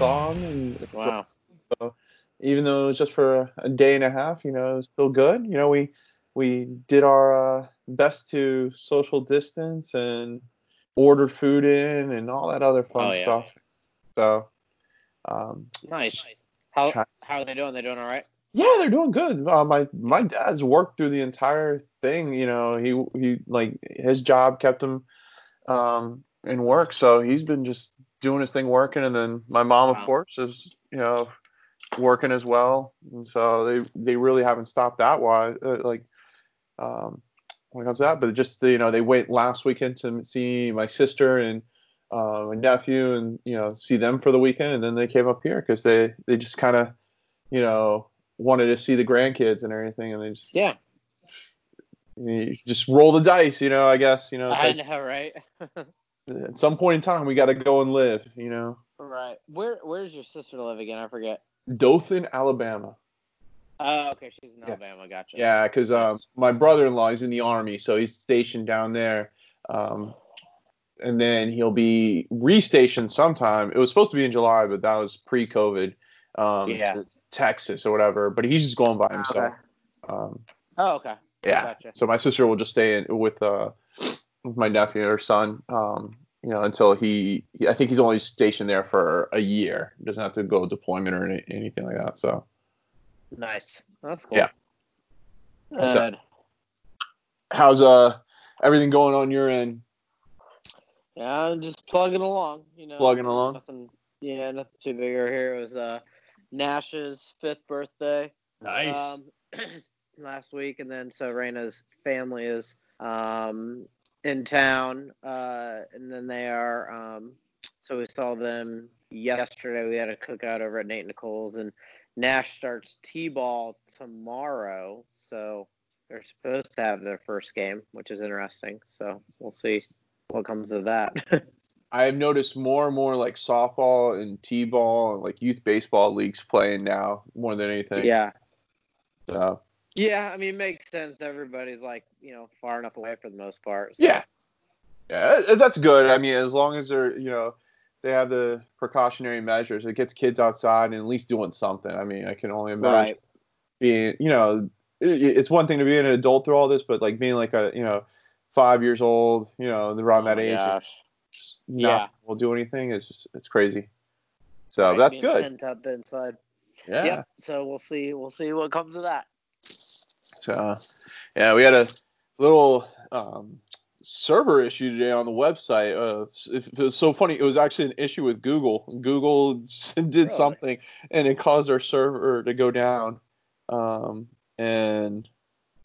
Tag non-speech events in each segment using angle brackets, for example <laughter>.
Months since I saw him. And Wow. So even though it was just for a day and a half, you know, it was still good. You know, we we did our uh, best to social distance and ordered food in and all that other fun Oh, yeah. stuff. So, um, Nice. How Try- how are they doing? They doing all right? yeah, they're doing good. Uh, my my dad's worked through the entire thing. You know, he he like his job kept him um, in work, so he's been just doing his thing, working. And then my mom, of course, is you know working as well. And so they they really haven't stopped that wise. Uh, like um, when it comes to that, but just you know they went last weekend to see my sister and uh, my nephew, and you know see them for the weekend, and then they came up here because they they just kind of you know wanted to see the grandkids and everything, and they just Yeah. you just roll the dice, you know. I guess you know. I know, right? <laughs> at some point in time, we got to go and live, you know. right. Where where's your sister live again? I forget. Dothan, Alabama. Oh, okay. She's in Yeah. Alabama. Gotcha. Yeah, because um, Nice. my brother-in-law is in the army, so he's stationed down there. Um, and then he'll be restationed sometime. It was supposed to be in July, but that was pre-COVID. Um, Yeah. Texas or whatever. But he's just going by himself. Okay. Um, Oh, okay. yeah. Gotcha. So my sister will just stay in with uh with my nephew or son. Um, you know, until he, he- I think he's only stationed there for a year. Doesn't have to go deployment or any, anything like that. So Nice. That's cool. Yeah. Good. how's uh everything going on your end? Yeah, I'm just plugging along. You know, Plugging along? Nothing. Yeah, nothing too big over here. It was uh, Nash's fifth birthday. Nice. Um, <clears throat> last week, and then so Raina's family is um, in town, uh, and then they are. Um, so we saw them yesterday. We had a cookout over at Nate Nicole's, and Nash starts t-ball tomorrow. So they're supposed to have their first game, which is interesting. So we'll see what comes of that. <laughs> I have noticed more and more like softball and t-ball and like youth baseball leagues playing now more than anything. yeah. So, Yeah, I mean, it makes sense. Everybody's like, you know, far enough away for the most part. so- yeah. Yeah, that's good. I mean, as long as they're, you know, they have the precautionary measures, it gets kids outside and at least doing something. I mean, I can only imagine Right. being, you know, it's one thing to be an adult through all this, but like being like a, you know, five years old, you know, around Oh that age, just not Yeah. will do anything. It's just, it's crazy. So Right, that's good. Up inside. Yeah. Yep. So we'll see. We'll see what comes of that. So, yeah, we had a little um, server issue today on the website. Uh, it, it was so funny. It was actually an issue with Google. Google <laughs> did Really? something, and it caused our server to go down, um, and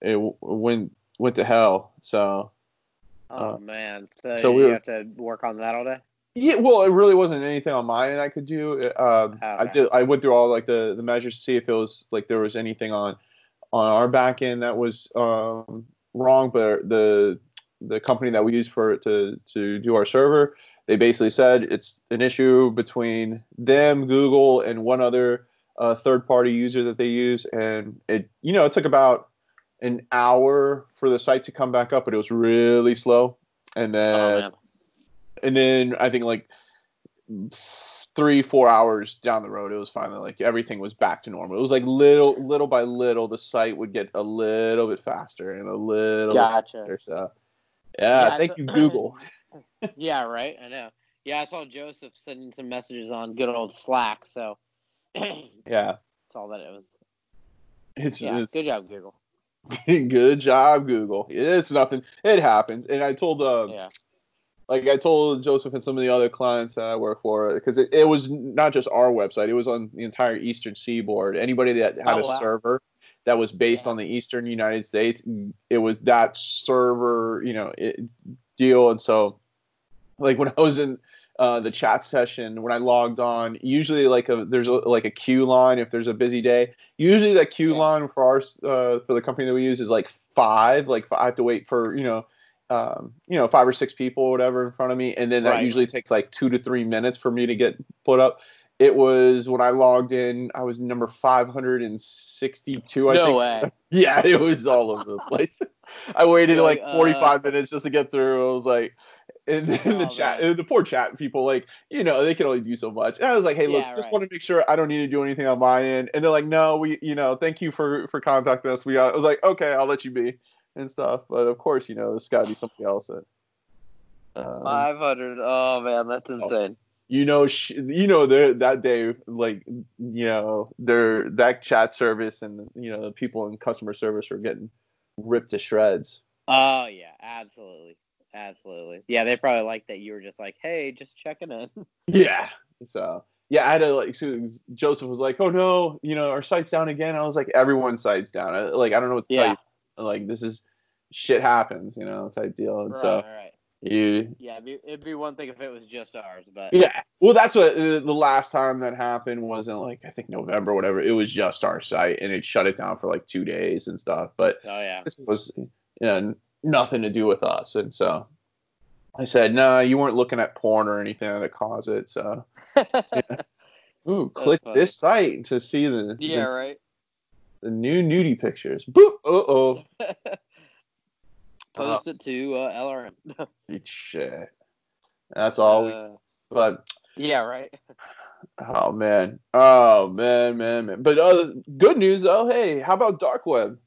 it w- went went to hell. So, Oh Uh, man. So, so you we were- have to work on that all day. yeah, well, it really wasn't anything on my end I could do. Um, I did. I went through all like the the measures to see if it was like there was anything on on our back end that was um, wrong. But the the company that we use for to to do our server, they basically said it's an issue between them, Google, and one other uh, third party user that they use, and it you know it took about an hour for the site to come back up, but it was really slow. And then oh and then I think like three, four hours down the road, it was finally like everything was back to normal. It was like little, little by little, the site would get a little bit faster and a little bit Gotcha. faster. So, yeah, Yeah, thank so- you, Google. <laughs> yeah. Right. I know. Yeah, I saw Joseph sending some messages on good old Slack. So <clears throat> yeah, that's all that it was. It's, yeah, it's good job, Google. <laughs> good job, Google. It's nothing. It happens. And I told uh, Yeah. Like I told Joseph and some of the other clients that I work for, because it, it was not just our website; it was on the entire Eastern Seaboard. Anybody that had Oh, a wow. server that was based Yeah. on the Eastern United States, it was that server, you know, it, deal. And so, like when I was in uh, the chat session, when I logged on, usually like a there's a, like a queue line if there's a busy day. Usually that queue Yeah. line for our uh, for the company that we use is like five. Like I have to wait for you know um, you know, five or six people or whatever in front of me, and then that Right. usually takes like two to three minutes for me to get put up. It was when I logged in, I was number 562. I no think. way. <laughs> Yeah, it was all over the place. I waited like like, 45 minutes just to get through. I was like, and then the Oh, chat, man. and the poor chat people, like, you know, they can only do so much. And I was like, hey, look, Yeah, just right. want to make sure I don't need to do anything on my end. And they're like, no, we, you know, thank you for for contacting us. We got. I was like, okay, I'll let you be and stuff. But of course, you know, there's got to be somebody else that. Um, Five hundred. Oh man, that's insane. you know, sh- you know, there that day, like, you know, their that chat service and you know, the people in customer service were getting ripped to shreds. Oh yeah, absolutely, absolutely. Yeah, they probably like that you were just like, hey, just checking in. <laughs> Yeah. So yeah, I had to like. So Joseph was like, "Oh no, you know, our site's down again." I was like, "Everyone's site's down." I, like, I don't know what to Yeah. tell you. Like, this is shit happens, you know, type deal. And right, so right. you, Yeah, it'd be, it'd be one thing if it was just ours, but yeah. Well, that's what uh, the last time that happened wasn't like I think November, whatever. It was just our site, and it shut it down for like two days and stuff. But Oh yeah. this was you know, nothing to do with us, and so. I said, no, you weren't looking at porn or anything that caused it. So, <laughs> ooh, click this site to see the, yeah, the, right. The new nudie pictures. Boop. Uh oh. <laughs> Post it to uh, LRM. <laughs> Shit. That's all. we, Uh, but yeah, right. <sighs> oh man, oh man, man, man. But uh, good news though. Hey, how about dark web,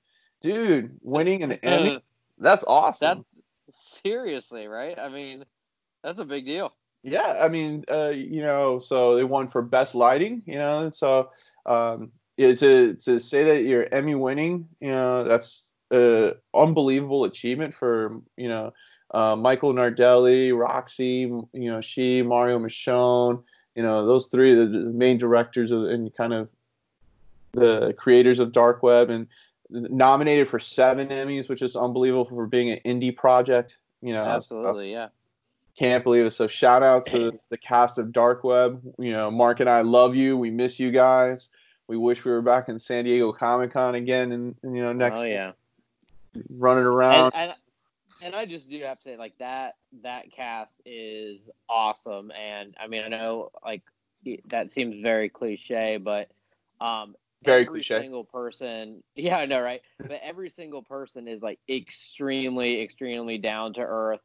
dude? Winning an <laughs> Emmy. That's awesome. That seriously, right? I mean, that's a big deal. Yeah, I mean, uh, you know, so they won for best lighting, you know, so um, yeah, to to say that you're Emmy winning, you know, that's an unbelievable achievement for you know uh, Michael Nardelli, Roxy, you know, she, Mario Miscione, you know, those three, the, main directors of, and kind of the creators of Dark Web, and nominated for seven Emmys, which is unbelievable for being an indie project. You know, so- Absolutely, yeah. can't believe it. So shout out to the cast of Dark Web. You know, Mark and I love you. We miss you guys. We wish we were back in San Diego Comic Con again, and you know next oh yeah. running around. And, and and I just do have to say like that that cast is awesome and I mean I know like that seems very cliche but um Very every cliche. single person <laughs> yeah I know right but every single person is like extremely extremely down to earth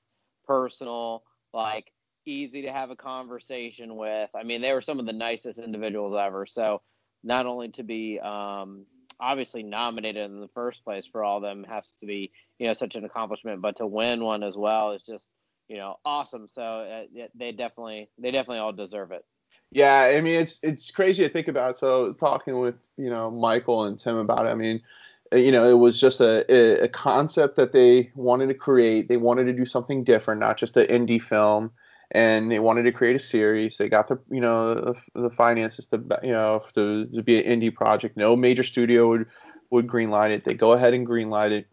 personal like easy to have a conversation with I mean they were some of the nicest individuals ever so not only to be um obviously nominated in the first place for all of them has to be you know such an accomplishment but to win one as well is just you know awesome so uh, they definitely they definitely all deserve it Yeah, I mean it's it's crazy to think about. So talking with you know Michael and Tim about it, I mean, uh, you know, it was just a, a a concept that they wanted to create. They wanted to do something different, not just an indie film, and they wanted to create a series. They got the you know the, the finances to you know to, to be an indie project. No major studio would would greenlight it. They go ahead and greenlight it.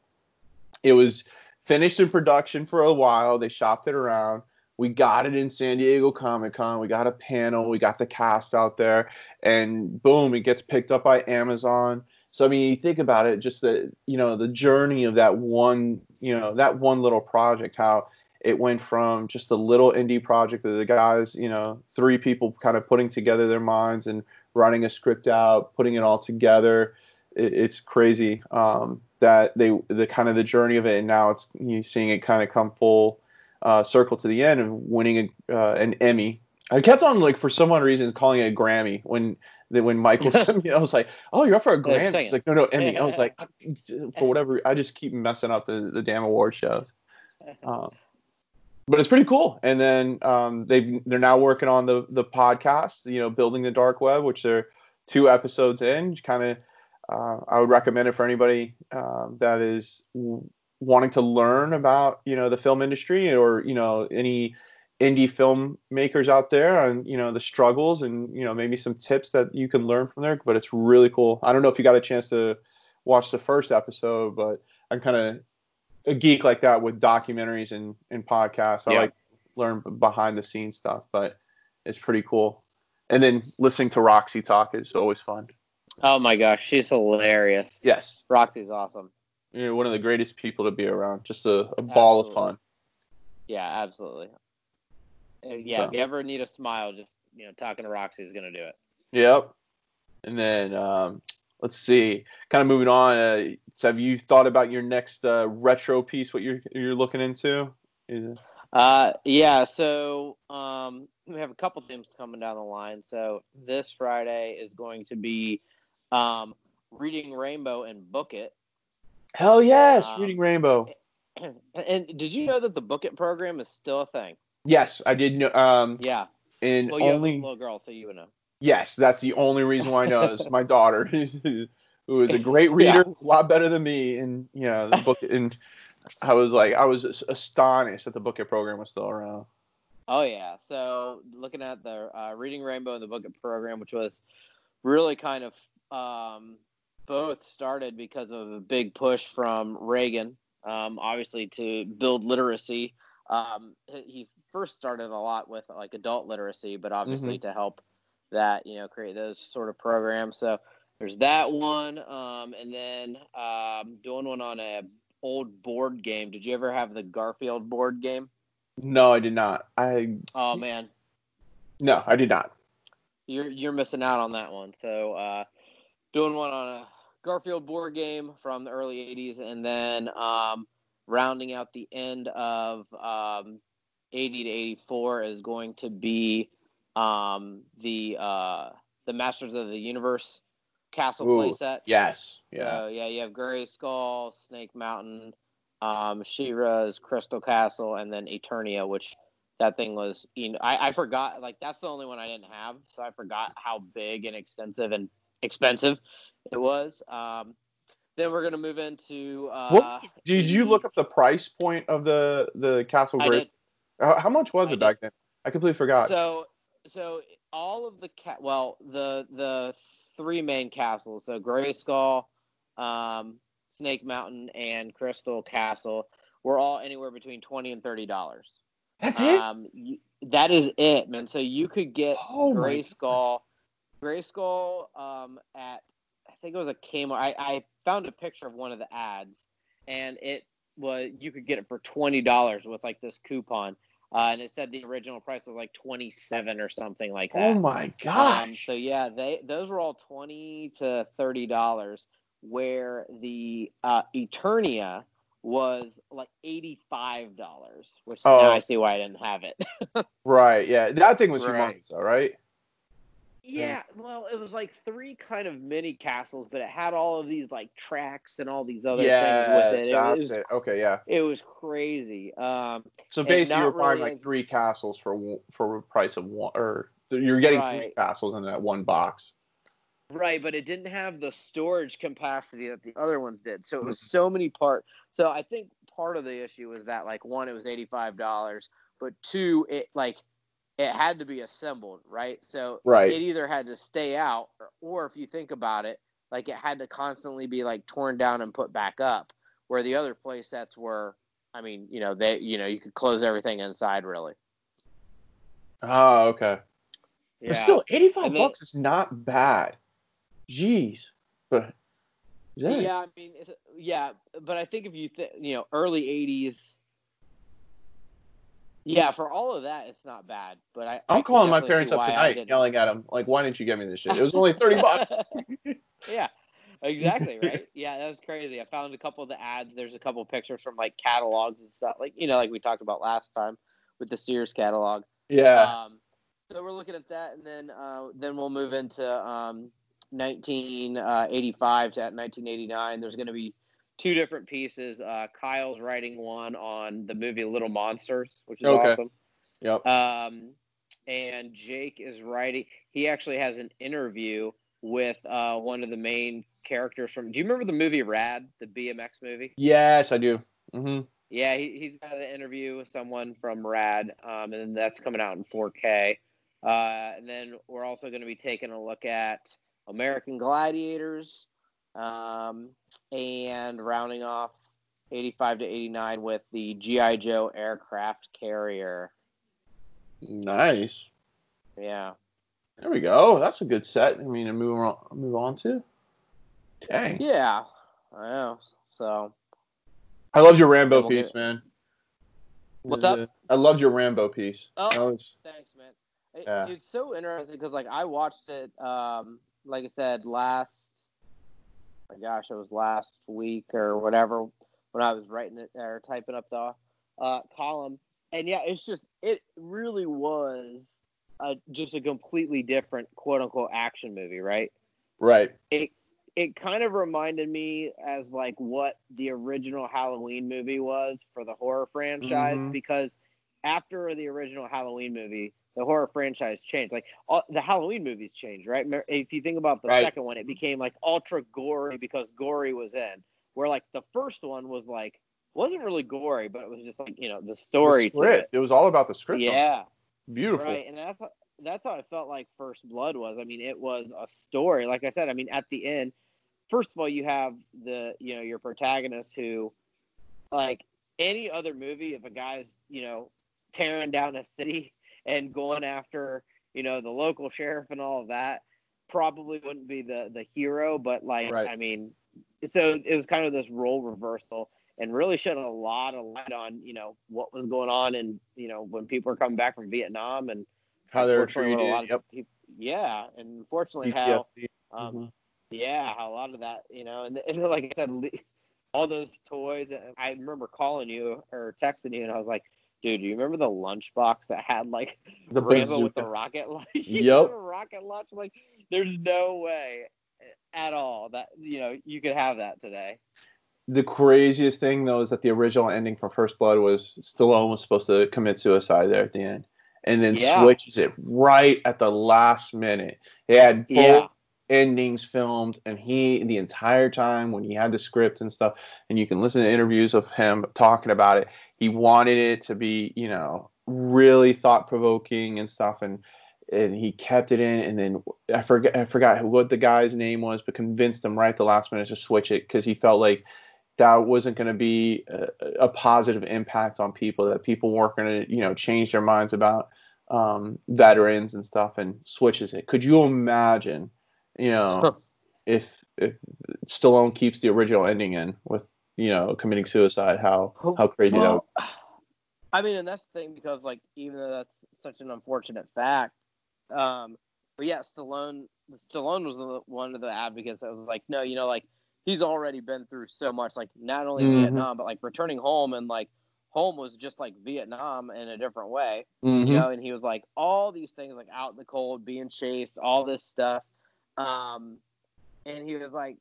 It was finished in production for a while. They shopped it around. We got it in San Diego Comic Con. We got a panel. We got the cast out there, and boom, it gets picked up by Amazon. So I mean, you think about it, just the you know the journey of that one you know that one little project, how it went from just a little indie project that the guys you know three people kind of putting together their minds and writing a script out, putting it all together. It, it's crazy um, that they the kind of the journey of it, and now it's you seeing it kind of come full uh, circle to the end and winning a, uh, an Emmy. I kept on like for some odd reason calling it a Grammy when when Michael <laughs> sent me. I was like, "Oh, you're up for a Grammy?" He's like, "No, no, <laughs> Emmy." I was like, for whatever. I just keep messing up the, the damn award shows. Um, <laughs> but it's pretty cool. And then um, they they're now working on the the podcast, you know, building the dark web, which they're two episodes in. Kind of, uh, I would recommend it for anybody um, that is wanting to learn about you know the film industry or you know any indie filmmakers out there and you know the struggles and you know maybe some tips that you can learn from there but it's really cool i don't know if you got a chance to watch the first episode but i'm kind of a geek like that with documentaries and, and podcasts i yeah. like learn behind the scenes stuff but it's pretty cool and then listening to roxy talk is always fun oh my gosh she's hilarious yes roxy's awesome you're one of the greatest people to be around. Just a, a ball of fun. Yeah, absolutely. Yeah, so. if you ever need a smile, just you know, talking to Roxy is gonna do it. Yep. And then um, let's see, kind of moving on. Uh, so have you thought about your next uh, retro piece? What you're you're looking into? Uh, yeah. So um, we have a couple things coming down the line. So this Friday is going to be um, reading Rainbow and Book It. Hell yes, um, Reading Rainbow. <clears throat> And did you know that the Book It program is still a thing? Yes, I did know. Um, yeah. And well, you only little girl, so you would know. Yes, that's the only reason why I know is my daughter, <laughs> who is a <laughs> great reader, yeah. a lot better than me, and you know the book. And I was like, I was astonished that the Book It program was still around. Oh yeah, so looking at the uh, Reading Rainbow and the Book It program, which was really kind of um, both started because of a big push from Reagan, um, obviously to build literacy. Um, he first started a lot with like adult literacy, but obviously mm-hmm. to help that, you know, create those sort of programs. So there's that one, um, and then um, doing one on a old board game. Did you ever have the Garfield board game? No, I did not. I. Oh man. No, I did not. You're you're missing out on that one. So uh, doing one on a Garfield board game from the early 80s, and then um, rounding out the end of um, 80 to 84 is going to be um, the uh, the Masters of the Universe castle Ooh, playset. Yes, yes. So, yeah, you have Grayskull, Snake Mountain, um, She-Ra's Crystal Castle, and then Eternia, which that thing was. You know, I, I forgot. Like that's the only one I didn't have, so I forgot how big and extensive and expensive it was. Um, then we're gonna move into. Uh, what did you look up the price point of the the Castle Grace? How, how, much was I it did. back then? I completely forgot. So so all of the cat well the the three main castles so Grayskull, um, Snake Mountain, and Crystal Castle were all anywhere between twenty and thirty dollars. That's it. Um, you, that is it, man. So you could get oh Grayskull, Grayskull um, at I think it was a Kmart. I, I found a picture of one of the ads, and it was you could get it for twenty dollars with like this coupon. Uh, and it said the original price was like 27 or something like that. Oh my gosh. Um, so yeah, they those were all 20 to 30 dollars where the uh, Eternia was like 85 dollars, which oh. now I see why I didn't have it. <laughs> right, yeah. That thing was right. humongous, all right? Yeah, well, it was like three kind of mini castles, but it had all of these like tracks and all these other yeah, things with it. It was, it. Okay, yeah. It was crazy. Um, so basically, you're buying really like three castles for for a price of one, or you're getting right. three castles in that one box. Right, but it didn't have the storage capacity that the other ones did. So it was mm-hmm. so many parts. So I think part of the issue was that like one, it was eighty five dollars, but two, it like it had to be assembled, right? So right. it either had to stay out, or, or, if you think about it, like it had to constantly be like torn down and put back up. Where the other play sets were, I mean, you know, they, you know, you could close everything inside really. Oh, okay. Yeah. But still, eighty-five bucks is not bad. Jeez, but yeah, I mean, yeah, but I think if you, th- you know, early '80s yeah, for all of that, it's not bad. But I, I'm I calling my parents up tonight, yelling at them like, "Why didn't you get me this shit? It was only thirty bucks." <laughs> yeah, exactly right. Yeah, that was crazy. I found a couple of the ads. There's a couple of pictures from like catalogs and stuff, like you know, like we talked about last time with the Sears catalog. Yeah. Um, so we're looking at that, and then uh, then we'll move into um, 1985 uh, to 1989. There's going to be two different pieces. Uh, Kyle's writing one on the movie Little Monsters, which is Okay. awesome. Yep. Um, and Jake is writing. He actually has an interview with uh, one of the main characters from. Do you remember the movie Rad, the BMX movie? Yes, I do. Mm-hmm. Yeah, he, he's got an interview with someone from Rad, um, and that's coming out in 4K. Uh, and then we're also going to be taking a look at American Gladiators, um, and rounding off 85 to 89 with the GI Joe aircraft carrier. Nice. Yeah. There we go. That's a good set. I mean, to move on, move on to. Dang. Yeah, I know. So I loved your Rambo We'll piece, man. What's up? I loved your Rambo piece. Oh. Was- thanks, man. It, Yeah. It's so interesting because like I watched it, um, like I said last. My gosh, it was last week or whatever when I was writing it or typing up the uh, column, and yeah, it's just it really was a, just a completely different quote unquote action movie, right? right. it it kind of reminded me as like what the original Halloween movie was for the horror franchise Mhm. because after the original Halloween movie, the horror franchise changed. Like all, the Halloween movies changed, right? If you think about the Right. second one, it became like ultra gory because gory was in. Where like the first one was like wasn't really gory, but it was just like you know the story The script. it. It was all about the script. Yeah. Beautiful. Right, and that's that's how I felt like First Blood was. I mean, it was a story. Like I said, I mean, at the end, first of all, you have the you know your protagonist who, like any other movie, if a guy's you know tearing down a city and going after you know the local sheriff and all of that, probably wouldn't be the the hero. But like, Right. I mean, so it was kind of this role reversal and really shed a lot of light on you know what was going on and you know when people were coming back from Vietnam and How they were unfortunately, treated. A lot of Yep. people, yeah, and unfortunately how PTSD. um, Mhm. yeah how a lot of that you know and, and like I said all those toys I remember calling you or texting you and I was like dude do you remember the lunchbox that had like The Rambo with the rocket launch Yep. rocket launch like there's no way at all that you know you could have that today The craziest thing though is that the original ending for First Blood was Stallone was supposed to commit suicide there at the end, and then Yeah. switches it right at the last minute. He had both yeah endings filmed, and he the entire time when he had the script and stuff, and you can listen to interviews of him talking about it. He wanted it to be, you know, really thought provoking and stuff, and and he kept it in. And then I forget I forgot what the guy's name was, but convinced him right the last minute to switch it because he felt like that wasn't going to be a, a positive impact on people. That people weren't going to, you know, change their minds about um, veterans and stuff, and switches it. Could you imagine? You know, Huh. if if Stallone keeps the original ending in with you know committing suicide, how how crazy that would Well, I mean, and that's the thing because, like, even though that's such an unfortunate fact, um, but yeah, Stallone, Stallone was the, one of the advocates that was like, no, you know, like he's already been through so much, like not only Mhm. Vietnam, but like returning home and like home was just like Vietnam in a different way, Mhm. you know. And he was like all these things, like out in the cold, being chased, all this stuff, um, and he was like,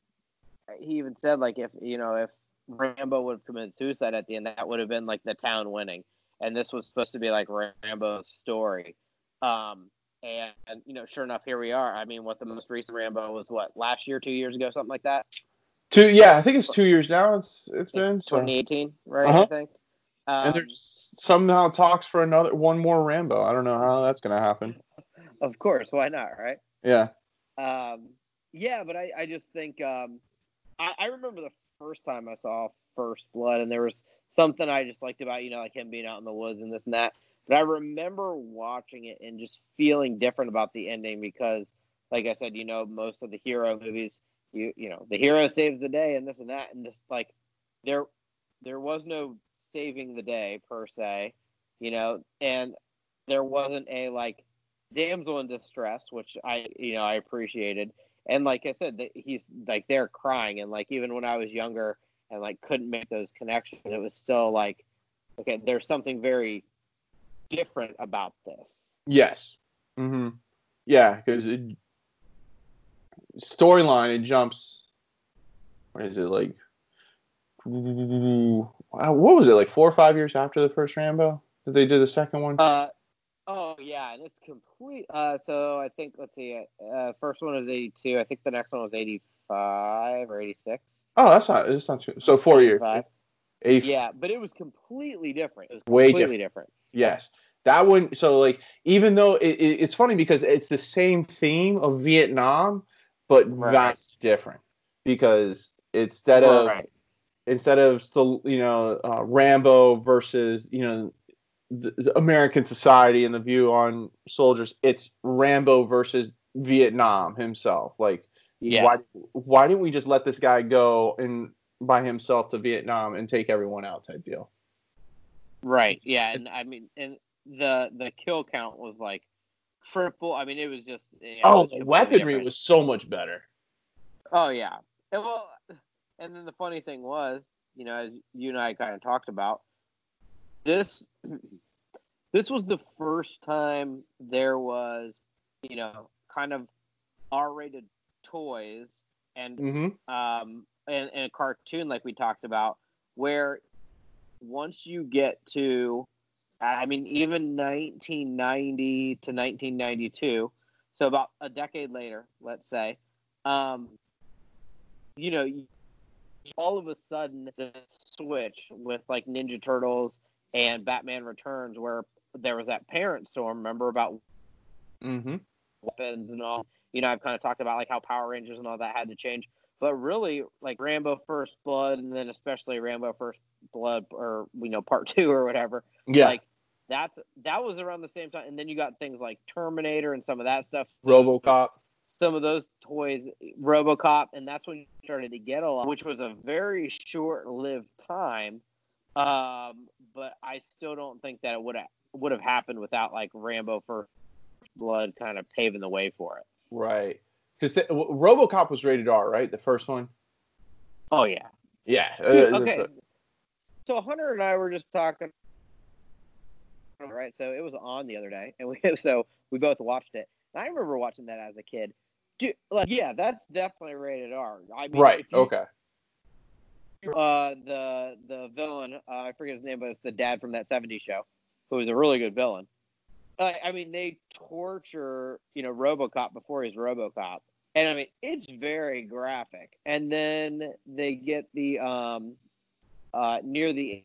he even said like if you know if Rambo would have committed suicide at the end, that would have been like the town winning. And this was supposed to be like Rambo's story. Um, and, and, you know, sure enough, here we are. I mean, what the most recent Rambo was what last year, two years ago, something like that. two yeah, I think it's two years now. It's it's been so- 2018, right? Uh-huh. I think. Um, and there's somehow talks for another one more Rambo. I don't know how that's gonna happen. <laughs> of course, why not, right? Yeah, Um, yeah, but I, I just think um, I, I remember the first time I saw First Blood, and there was something I just liked about you know like him being out in the woods and this and that. But I remember watching it and just feeling different about the ending because, like I said, you know, most of the hero movies, you you know, the hero saves the day and this and that, and just like there there was no saving the day per se, you know, and there wasn't a like damsel in distress, which I you know I appreciated. And like I said, he's like they're crying, and like even when I was younger and like couldn't make those connections, it was still like, okay, there's something very different about this. yes, hmm yeah, because storyline it jumps. What is it like? what was it like four or five years after the first Rambo that they did the second one? Uh, oh yeah, and it's complete. Uh, so I think let's see, uh, first one was eighty two. I think the next one was eighty five or eighty six. Oh, that's not. It's not too. So four years. 80, yeah, but it was completely different. It was way completely different. different. Yes, that one. So like, even though it, it, it's funny because it's the same theme of Vietnam, but right. that's different because instead of right. instead of still you know uh, Rambo versus you know the, American society and the view on soldiers, it's Rambo versus Vietnam himself. Like, yeah. why why didn't we just let this guy go and by himself to Vietnam and take everyone out type deal? Right. Yeah, and I mean, and the the kill count was like triple. I mean, it was just. oh, the weaponry different. was so much better. Oh yeah. And well, and then the funny thing was, you know, as you and I kind of talked about, this this was the first time there was, you know, kind of R-rated toys and mm-hmm. um and, and a cartoon like we talked about, where once you get to I mean, even 1990 to 1992, so about a decade later, let's say, um, you know, all of a sudden the switch with like Ninja Turtles and Batman Returns, where there was that parent storm. Remember about mm-hmm. weapons and all. You know, I've kind of talked about like how Power Rangers and all that had to change. But really, like Rambo First Blood, and then especially Rambo First Blood, or you know, Part <laughs> Two or whatever. Yeah. Like that's that was around the same time, and then you got things like Terminator and some of that stuff. RoboCop. Some of those toys, RoboCop, and that's when you started to get a lot, which was a very short-lived time. Um, but I still don't think that it would have would have happened without like Rambo First Blood kind of paving the way for it. Right, because RoboCop was rated R, right? The first one. Oh yeah. Yeah. okay. So Hunter and I were just talking right? So it was on the other day, and we <laughs> so we both watched it. And I remember watching that as a kid. Dude, like, yeah, that's definitely rated R. I mean, right? You, okay. Uh, the the villain, uh, I forget his name, but it's the dad from that '70s show, who was a really good villain. Uh, I mean, they torture, you know, RoboCop before he's RoboCop, and I mean, it's very graphic. And then they get the um, uh, near the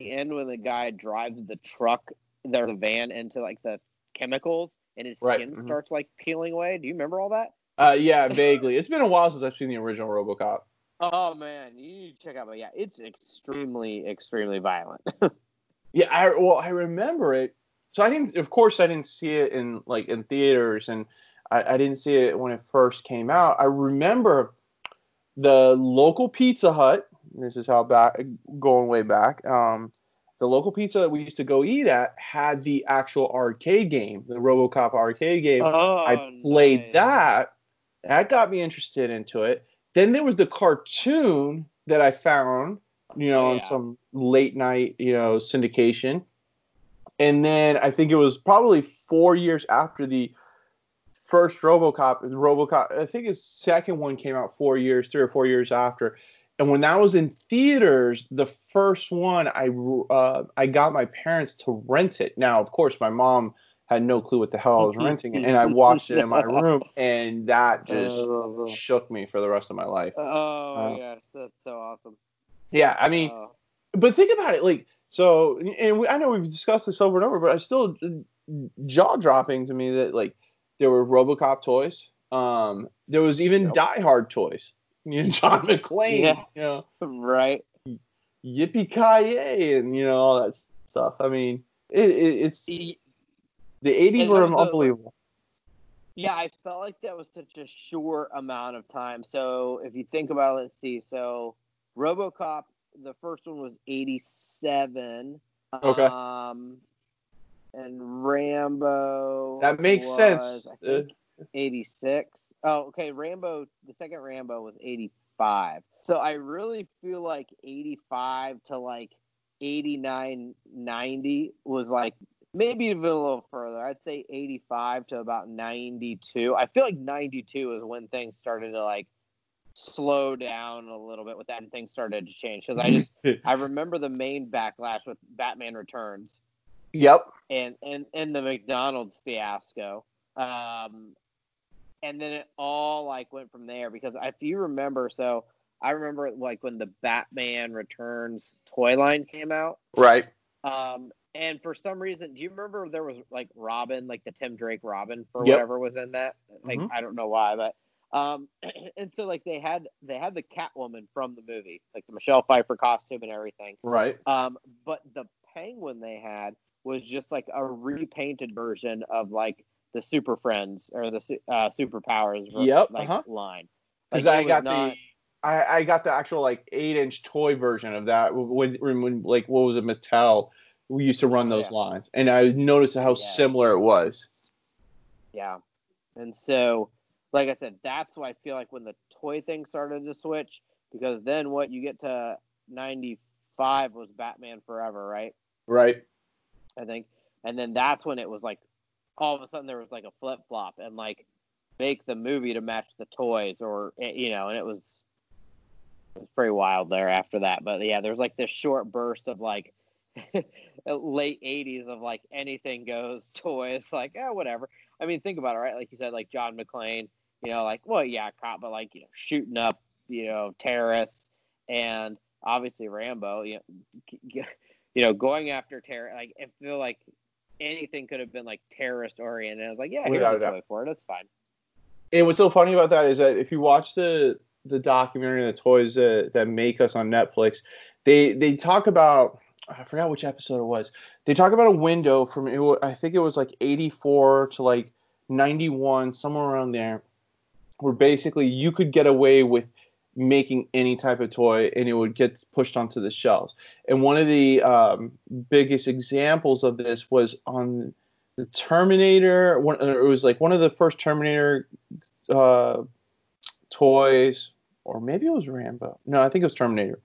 end when the guy drives the truck their van into like the chemicals and his right. skin mm-hmm. starts like peeling away. Do you remember all that? Uh, yeah, vaguely. it's been a while since I've seen the original RoboCop. Oh man, you need to check out. But yeah, it's extremely, extremely violent. <laughs> yeah, I well, I remember it. So I didn't. Of course, I didn't see it in like in theaters, and I, I didn't see it when it first came out. I remember the local Pizza Hut. This is how back going way back. Um, the local pizza that we used to go eat at had the actual arcade game, the RoboCop arcade game. Oh, I played nice. that. That got me interested into it. Then there was the cartoon that I found, you know, yeah. on some late night, you know, syndication. And then I think it was probably four years after the first RoboCop, RoboCop. I think his second one came out four years, three or four years after. And when that was in theaters, the first one I uh, I got my parents to rent it. Now, of course, my mom had no clue what the hell I was <laughs> renting it, and I watched it in my room, and that <laughs> just shook me for the rest of my life. Oh uh, yeah, that's so awesome. Yeah, I mean, uh, but think about it, like so, and we, I know we've discussed this over and over, but I still jaw dropping to me that like there were RoboCop toys. Um, there was even yep. Die Hard toys you know, John <laughs> McClane, yeah. you know, right? Yippee ki and you know all that stuff. I mean, it, it it's the '80s were unbelievable. yeah, I felt like that was such a short amount of time. So if you think about it, let's see. So RoboCop, the first one was '87. Okay. Um, and Rambo. That makes was, sense. I think, 86. Oh, okay. Rambo, the second Rambo was 85. So I really feel like 85 to like 89, 90 was like maybe even a little further. I'd say 85 to about 92. I feel like 92 is when things started to like slow down a little bit with that and things started to change because I <laughs> just I remember the main backlash with Batman Returns. Yep. And and and the McDonald's fiasco. Um, and then it all like went from there because if you remember, so I remember like when the Batman Returns toy line came out. Right. Um, and for some reason, do you remember there was like Robin, like the Tim Drake Robin for Yep. whatever was in that? Like Mhm. I don't know why, but um, <clears throat> and so like they had they had the Catwoman from the movie, like the Michelle Pfeiffer costume and everything. Right. Um, but the Penguin they had was just like a repainted version of like the Super Friends or the uh, Superpowers Yep, like uh-huh. line. Because Like, I got not- the I, I got the actual like eight inch toy version of that when, when, when like what was it Mattel we used to run those Yeah. lines and I noticed how Yeah. similar it was. Yeah. And so, like I said, that's why I feel like when the toy thing started to switch, because then what you get to 95 was Batman Forever, right? Right. I think. And then that's when it was like, all of a sudden there was like a flip flop and like make the movie to match the toys or, eh, you know, and it was, it was pretty wild there after that. But yeah, there's like this short burst of like, <laughs> late 80s of like anything goes <laughs> toys like eh, whatever i mean think about it right like you said like john mcclane you know like well yeah cop but like you know shooting up you know terrorists and obviously rambo you know <laughs> you know going after terror like i feel like anything could have been like terrorist oriented. I was like yeah here's a toy for it. It's fine. And what's so funny about that is that if you watch the the documentary the toys that, that make us on Netflix, they they talk about I forgot which episode it was. They talk about a window from it I think it was like 84 to like 91 somewhere around there where basically you could get away with making any type of toy and it would get pushed onto the shelves. And one of the um, biggest examples of this was on the Terminator. Uh, it was like one of the first Terminator uh, toys, or maybe it was Rambo. No, I think it was Terminator.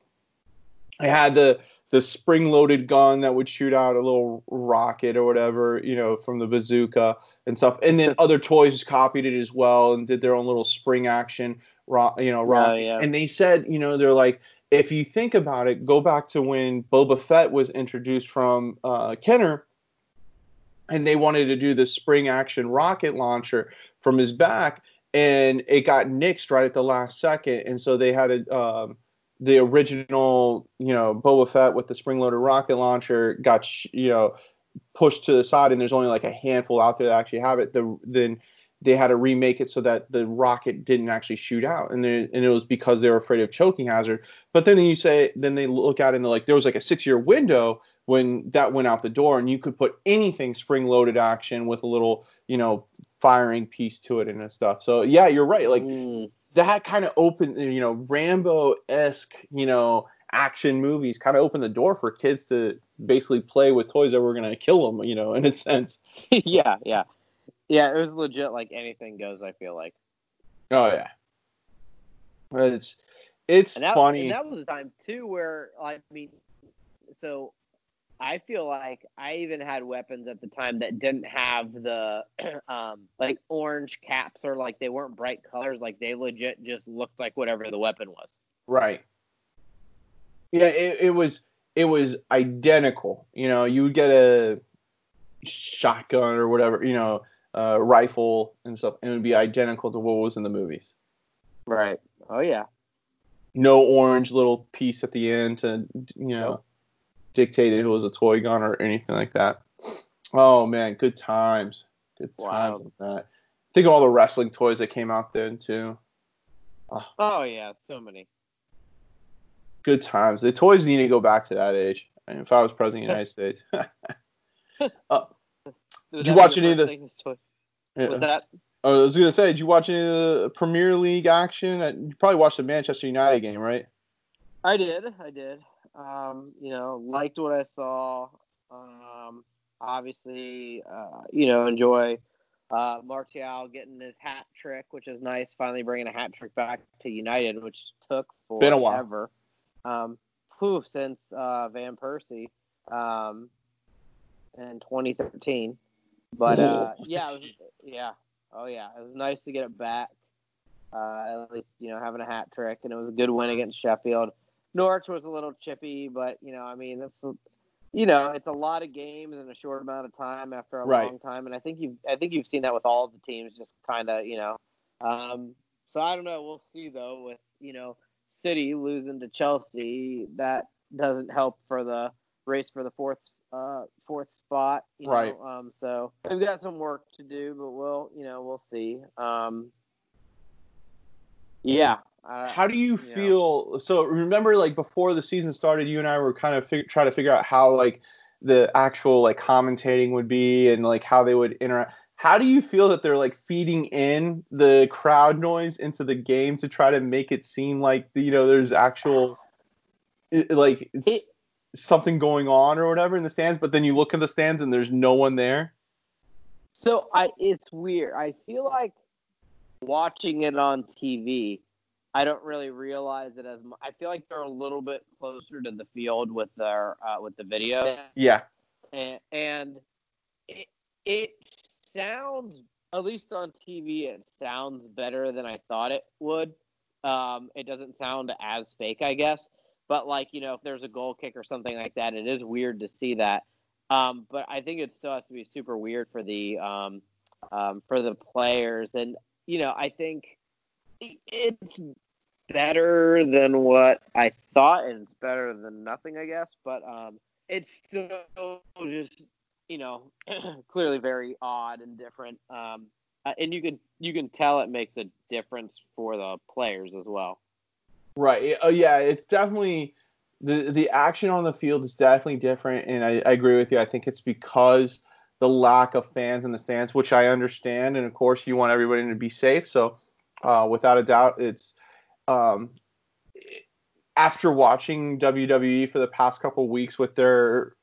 I had the the spring-loaded gun that would shoot out a little rocket or whatever, you know, from the bazooka and stuff. And then other toys just copied it as well and did their own little spring action, you know, rocket. yeah. And they said, you know, they're like, if you think about it, go back to when Boba Fett was introduced from uh, Kenner, and they wanted to do the spring action rocket launcher from his back, and it got nixed right at the last second, and so they had a um, the original, you know, Boba Fett with the spring-loaded rocket launcher got, sh- you know, pushed to the side, and there's only like a handful out there that actually have it. The then they had to remake it so that the rocket didn't actually shoot out, and then, and it was because they were afraid of choking hazard. But then you say, then they look at it and they're like, there was like a six-year window when that went out the door, and you could put anything spring-loaded action with a little, you know, firing piece to it and stuff. So yeah, you're right. Like Mm. that kind of opened, you know, Rambo esque, you know, action movies kind of opened the door for kids to basically play with toys that were going to kill them, you know, in a sense. <laughs> yeah yeah yeah it was legit like anything goes i feel like Oh yeah, but it's it's and that, funny. And that was a time too where I mean, so I feel like I even had weapons at the time that didn't have the <clears throat> um, like orange caps or like they weren't bright colors. Like they legit just looked like whatever the weapon was. Right. Yeah, it, it was it was identical. You know, you would get a shotgun or whatever, you know, uh, rifle and stuff, and it would be identical to what was in the movies. Right. Oh yeah. No orange little piece at the end to you know Nope. dictate it was a toy gun or anything like that. Oh man, good times. Good times Wow. that. Think of all the wrestling toys that came out then too. Oh yeah. So many. Good times. The toys need to go back to that age. I mean, if I was president of the United States, <laughs> <laughs> uh, Was you watch any of the- yeah. Was that? I was gonna say, did you watch any of the Premier League action? Uh, You probably watched the Manchester United game, right? I did. I did. Um, you know, liked what I saw. Um, obviously, uh, you know, enjoy uh, Martial getting his hat trick, which is nice. Finally bringing a hat trick back to United, which took forever. Been a while. Um, whew, since uh, Van Persie um, in 2013. But uh, <laughs> yeah, was, yeah, oh yeah, it was nice to get it back. uh, at least you know having a hat trick, and it was a good win against Sheffield. Norwich was a little chippy, but you know, I mean, that's you know, it's a lot of games in a short amount of time after a right. long time, and I think you've I think you've seen that with all of the teams, just kind of you know. Um, so I don't know. We'll see though. With you know, City losing to Chelsea, that doesn't help for the race for the fourth uh, fourth spot. You right. Know? Um, so we've got some work to do, but we'll you know we'll see. Um, yeah. Uh, how do you, you feel? Know. So remember, like before the season started, you and I were kind of fig- trying to figure out how like the actual like commentating would be and like how they would interact. How do you feel that they're like feeding in the crowd noise into the game to try to make it seem like you know there's actual like it, something going on or whatever in the stands, but then you look in the stands and there's no one there? So I it's weird. I feel like watching it on TV, I don't really realize it as much. I feel like they're a little bit closer to the field with their uh, with the video. Yeah. And, and it it sounds at least on TV it sounds better than I thought it would. Um, it doesn't sound as fake, I guess. But like you know, if there's a goal kick or something like that, it is weird to see that. Um, but I think it still has to be super weird for the um, um, for the players, and you know, I think it's better than what I thought, and it's better than nothing, I guess. But um, it's still just you know <clears throat> clearly very odd and different. Um, uh, and you can you can tell it makes a difference for the players as well. Right. Oh yeah, it's definitely the the action on the field is definitely different, and I, I agree with you. I think it's because the lack of fans in the stands, which I understand, and of course you want everybody to be safe. So, uh, without a doubt, it's um, after watching WWE for the past couple weeks with their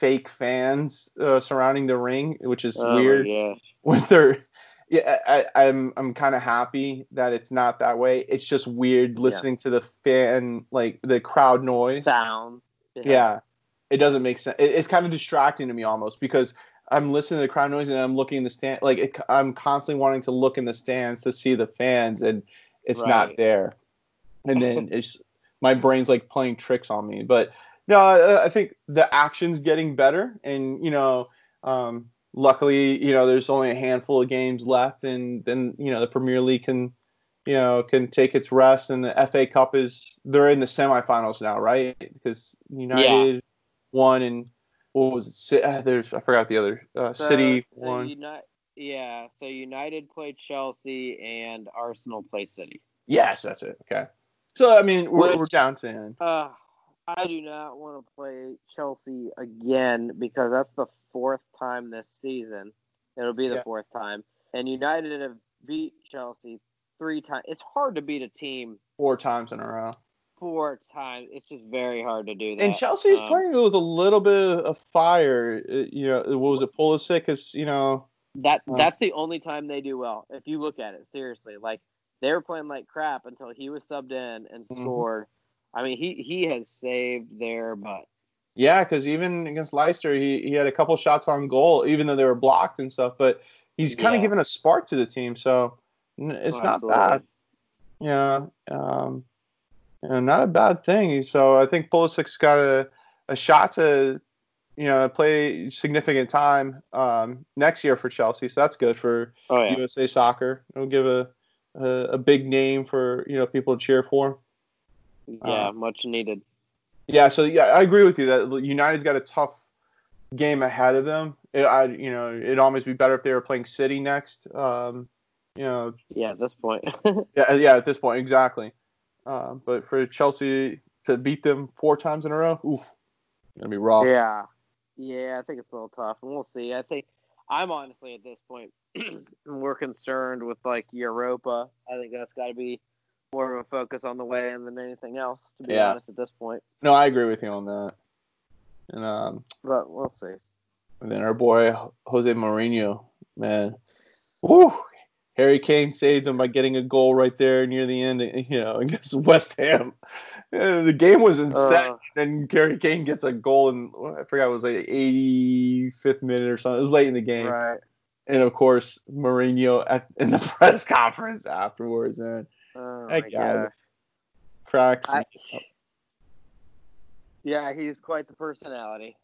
fake fans uh, surrounding the ring, which is oh, weird. Yeah. <laughs> With their yeah, I, am I'm, I'm kind of happy that it's not that way. It's just weird listening yeah. to the fan like the crowd noise sound. Yeah, yeah it doesn't make sense. It, it's kind of distracting to me almost because I'm listening to the crowd noise and I'm looking in the stand. Like it, I'm constantly wanting to look in the stands to see the fans, and it's right. not there. And then <laughs> it's my brain's like playing tricks on me. But no, I, I think the action's getting better, and you know. Um, luckily, you know, there's only a handful of games left, and then you know the Premier League can, you know, can take its rest, and the FA Cup is they're in the semifinals now, right? Because United yeah. won, and what was it? Uh, there's I forgot the other uh, so, City so won. Uni- yeah, so United played Chelsea and Arsenal played City. Yes, that's it. Okay. So I mean, we're, Which, we're down to end. Uh, I do not want to play Chelsea again because that's the fourth time this season. It'll be the yeah. fourth time. And United have beat Chelsea three times. It's hard to beat a team four times in a row. Four times. It's just very hard to do that. And Chelsea's um, playing with a little bit of fire. Uh, you know, what was it? Pulisic is, you know. That uh, that's the only time they do well. If you look at it seriously, like they were playing like crap until he was subbed in and mm-hmm. I mean, he he has saved their butt. Yeah, because even against Leicester, he, he had a couple shots on goal, even though they were blocked and stuff. But he's kind of yeah. given a spark to the team, so it's oh, not absolutely. bad. Yeah, um, you know, not a bad thing. So I think Pulisic's got a, a shot to, you know, play significant time um, next year for Chelsea. So that's good for oh, yeah. USA Soccer. It'll give a, a, a big name for you know people to cheer for. Yeah, um, much needed. Yeah, so yeah, I agree with you that United's got a tough game ahead of them. It, I, you know, it'd almost be better if they were playing City next. Um, you know. Yeah, at this point. <laughs> yeah, yeah, at this point, exactly. Uh, but for Chelsea to beat them four times in a row, oof, gonna be rough. Yeah, yeah, I think it's a little tough, and we'll see. I think I'm honestly at this point <clears throat> more concerned with like Europa. I think that's got to be more of a focus on the way in than anything else. To be yeah. honest, at this point. No, I agree with you on that. And um, but we'll see. And then our boy Jose Mourinho, man, woo! Harry Kane saved him by getting a goal right there near the end. <laughs> You know, against West Ham. the game was insane. uh, and Harry Kane gets a goal, and I forgot it was like 85th minute or something. It was late in the game. Right. and of course Mourinho at in the <laughs> press conference afterwards, man. Oh my guy. gosh. Cracks. I- Yeah, he's quite the personality.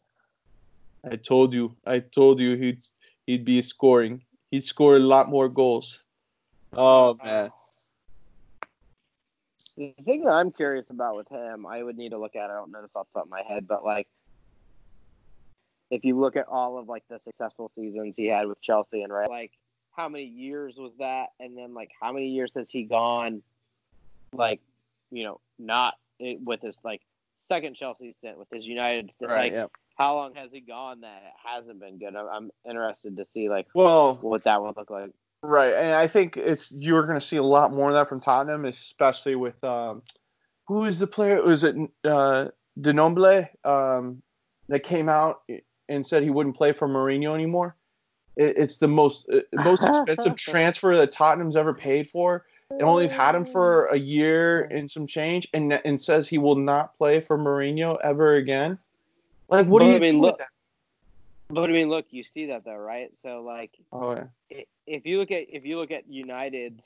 I told you. I told you he'd he'd be scoring. He'd score a lot more goals. Oh man. The thing that I'm curious about with him, I would need to look at. it, I don't know this off the top of my head, but like, if you look at all of like the successful seasons he had with Chelsea and right, like how many years was that, and then like how many years has he gone, like, you know, not it, with his like second Chelsea stint with his United stint, Right. like yeah. how long has he gone that it hasn't been good? I'm, I'm interested to see like Well, what that would look like. right, and I think it's you're going to see a lot more of that from Tottenham, especially with um, who is the player? Was it uh, Ndombele um, that came out and said he wouldn't play for Mourinho anymore? It, it's the most uh, most <laughs> expensive transfer that Tottenham's ever paid for. And only had him for a year and some change, and and says he will not play for Mourinho ever again. Like, what do you I mean, look-? But I mean, look, you see that though, right? So like, Oh yeah. if you look at if you look at United's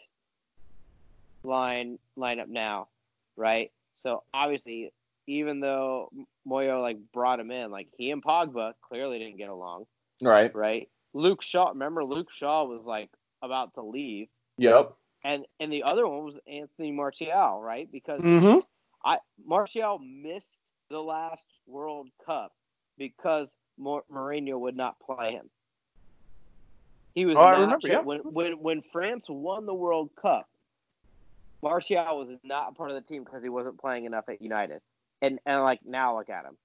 line lineup now, right? So obviously, even though Moyo like brought him in, like he and Pogba clearly didn't get along, Right. right? Luke Shaw, remember Luke Shaw was like about to leave, Yep. And and the other one was Anthony Martial, right? Because Mm-hmm. I Martial missed the last World Cup because Mor- Mourinho would not play him. He was Oh, I not remember, yeah. when when when France won the World Cup. Martial was not part of the team because he wasn't playing enough at United, and and like now look at him.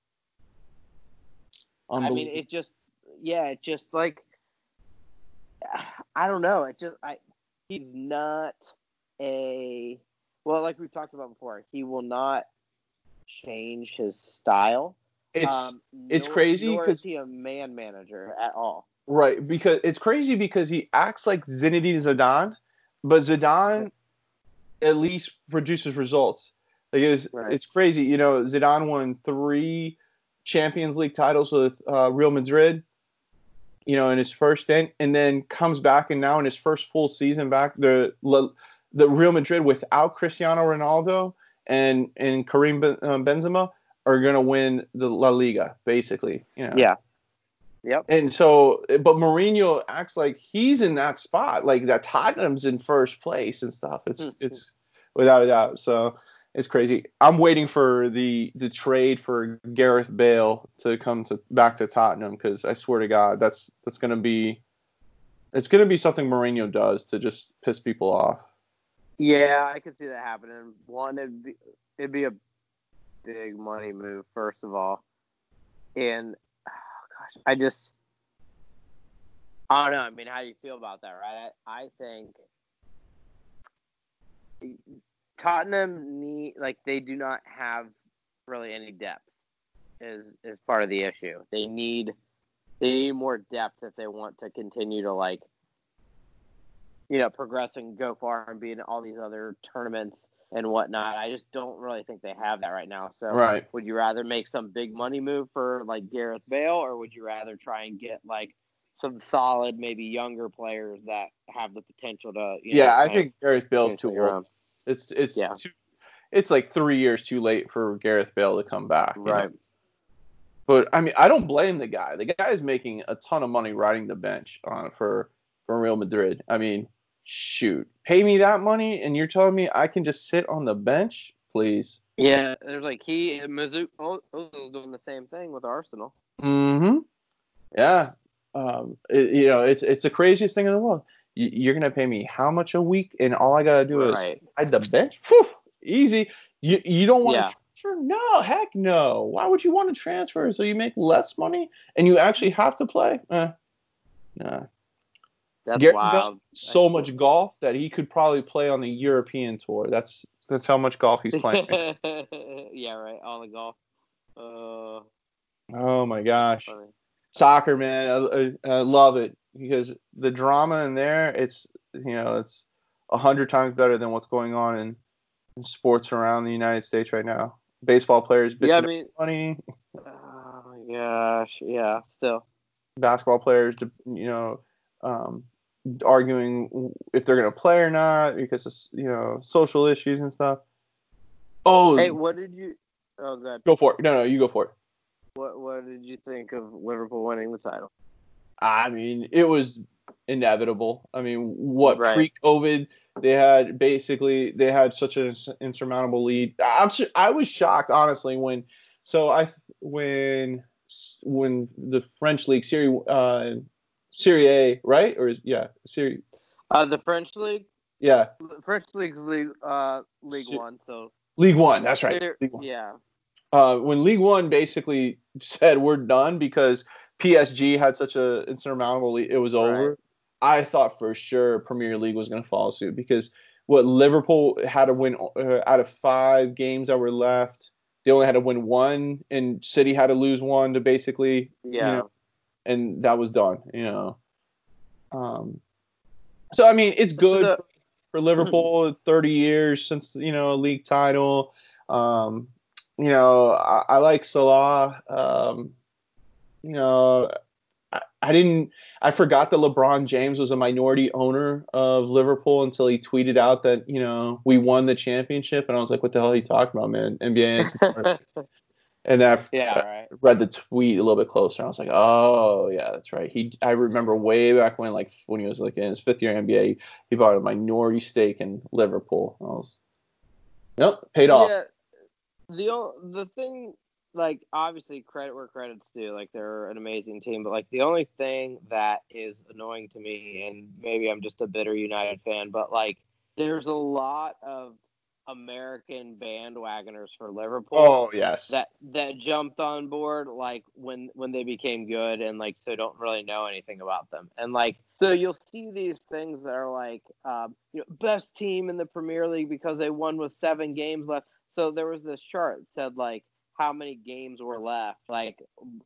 I mean, it just yeah, it just like I don't know. It just I he's not a well, like we've talked about before. He will not change his style. it's um, it's nor- crazy Nor 'cause- is he a man manager at all. right because it's crazy because he acts like Zinedine Zidane, but Zidane at least produces results. Like it's Right. it's crazy. You know, Zidane won three Champions League titles with uh, Real Madrid. You know, in his first stint, and then comes back, and now in his first full season back, the the Real Madrid without Cristiano Ronaldo and and Karim um, Benzema are going to win the La Liga, basically. You know. Yeah. Yep. And so, but Mourinho acts like he's in that spot, like that Tottenham's in first place and stuff. It's Mhm. it's without a doubt. So it's crazy. I'm waiting for the the trade for Gareth Bale to come to back to Tottenham because I swear to God, that's that's gonna be it's gonna be something Mourinho does to just piss people off. Yeah, I could see that happening. One, it'd be it'd be a big money move, first of all, and oh gosh, I just I don't know. I mean, how do you feel about that, right? I, I think Tottenham need like they do not have really any depth is is part of the issue. They need they need more depth if they want to continue to like you know progress and go far and be in all these other tournaments and whatnot. I just don't really think they have that right now. So Right. would you rather make some big money move for like Gareth Bale or would you rather try and get like some solid maybe younger players that have the potential to you know, Yeah, I think Gareth Bale's too old. It's it's Yeah. too, it's like three years too late for Gareth Bale to come back. you know? Right. But I mean, I don't blame the guy. The guy is making a ton of money riding the bench on for for Real Madrid. I mean, shoot, pay me that money, and you're telling me I can just sit on the bench, please? Yeah, there's like he Mesut Ozil's doing the same thing with Arsenal. Mm-hmm. Yeah. Um. it- you know, it's it's the craziest thing in the world. You, you're gonna pay me how much a week, and all I gotta do is Right. ride the bench. Phew, easy. You you don't want to Yeah. transfer? No, heck no. Why would you want to transfer so you make less money and you actually have to play? Eh, nah. That's Gareth wild. So much golf that he could probably play on the European tour. That's that's how much golf he's playing. <laughs> yeah, right. All the golf. Uh, oh my gosh. funny. soccer, man. I, I, I love it because the drama in there, it's you know, it's a hundred times better than what's going on in, in sports around the United States right now. Baseball players bitching Yeah, I mean, money, oh gosh, yeah. Still, basketball players, you know, um, arguing if they're going to play or not because of you know social issues and stuff. Oh, hey, what did you? Oh, God. Go for it. No, no, you go for it. What What did you think of Liverpool winning the title? I mean, it was inevitable. I mean, what right. pre-COVID they had basically they had such an insurmountable lead. I'm I was shocked honestly when so I when when the French league Serie uh, Serie A right or is yeah Serie uh, the French league yeah French league's league uh League One so League One that's right One. yeah uh, when League One basically said we're done because PSG had such a insurmountable lead, it was over. Right. I thought for sure Premier League was going to follow suit because what Liverpool had to win uh, out of five games that were left, they only had to win one, and City had to lose one to basically, yeah, you know, and that was done. You know, um, so I mean, it's good the, for Liverpool. Thirty years since you know a league title. Um, you know, I, I like Salah. Um, you know, I, didn't. I forgot that LeBron James was a minority owner of Liverpool until he tweeted out that you know we won the championship, and I was like, "What the hell are you talking about, man?" NBA. <laughs> and then I, yeah, right. read the tweet a little bit closer. And I was like, "Oh yeah, that's right." He, I remember way back when, like when he was like in his fifth year NBA, he bought a minority stake in Liverpool. I was, nope, paid off. Yeah, the the thing like obviously credit where credit's due. Like they're an amazing team, but like the only thing that is annoying to me, and maybe I'm just a bitter United fan, but like there's a lot of American bandwagoners for Liverpool. Oh yes. That that jumped on board like when when they became good and like so don't really know anything about them. And like so you'll see these things that are like um, you know best team in the Premier League because they won with seven games left. So there was this chart that said like how many games were left, like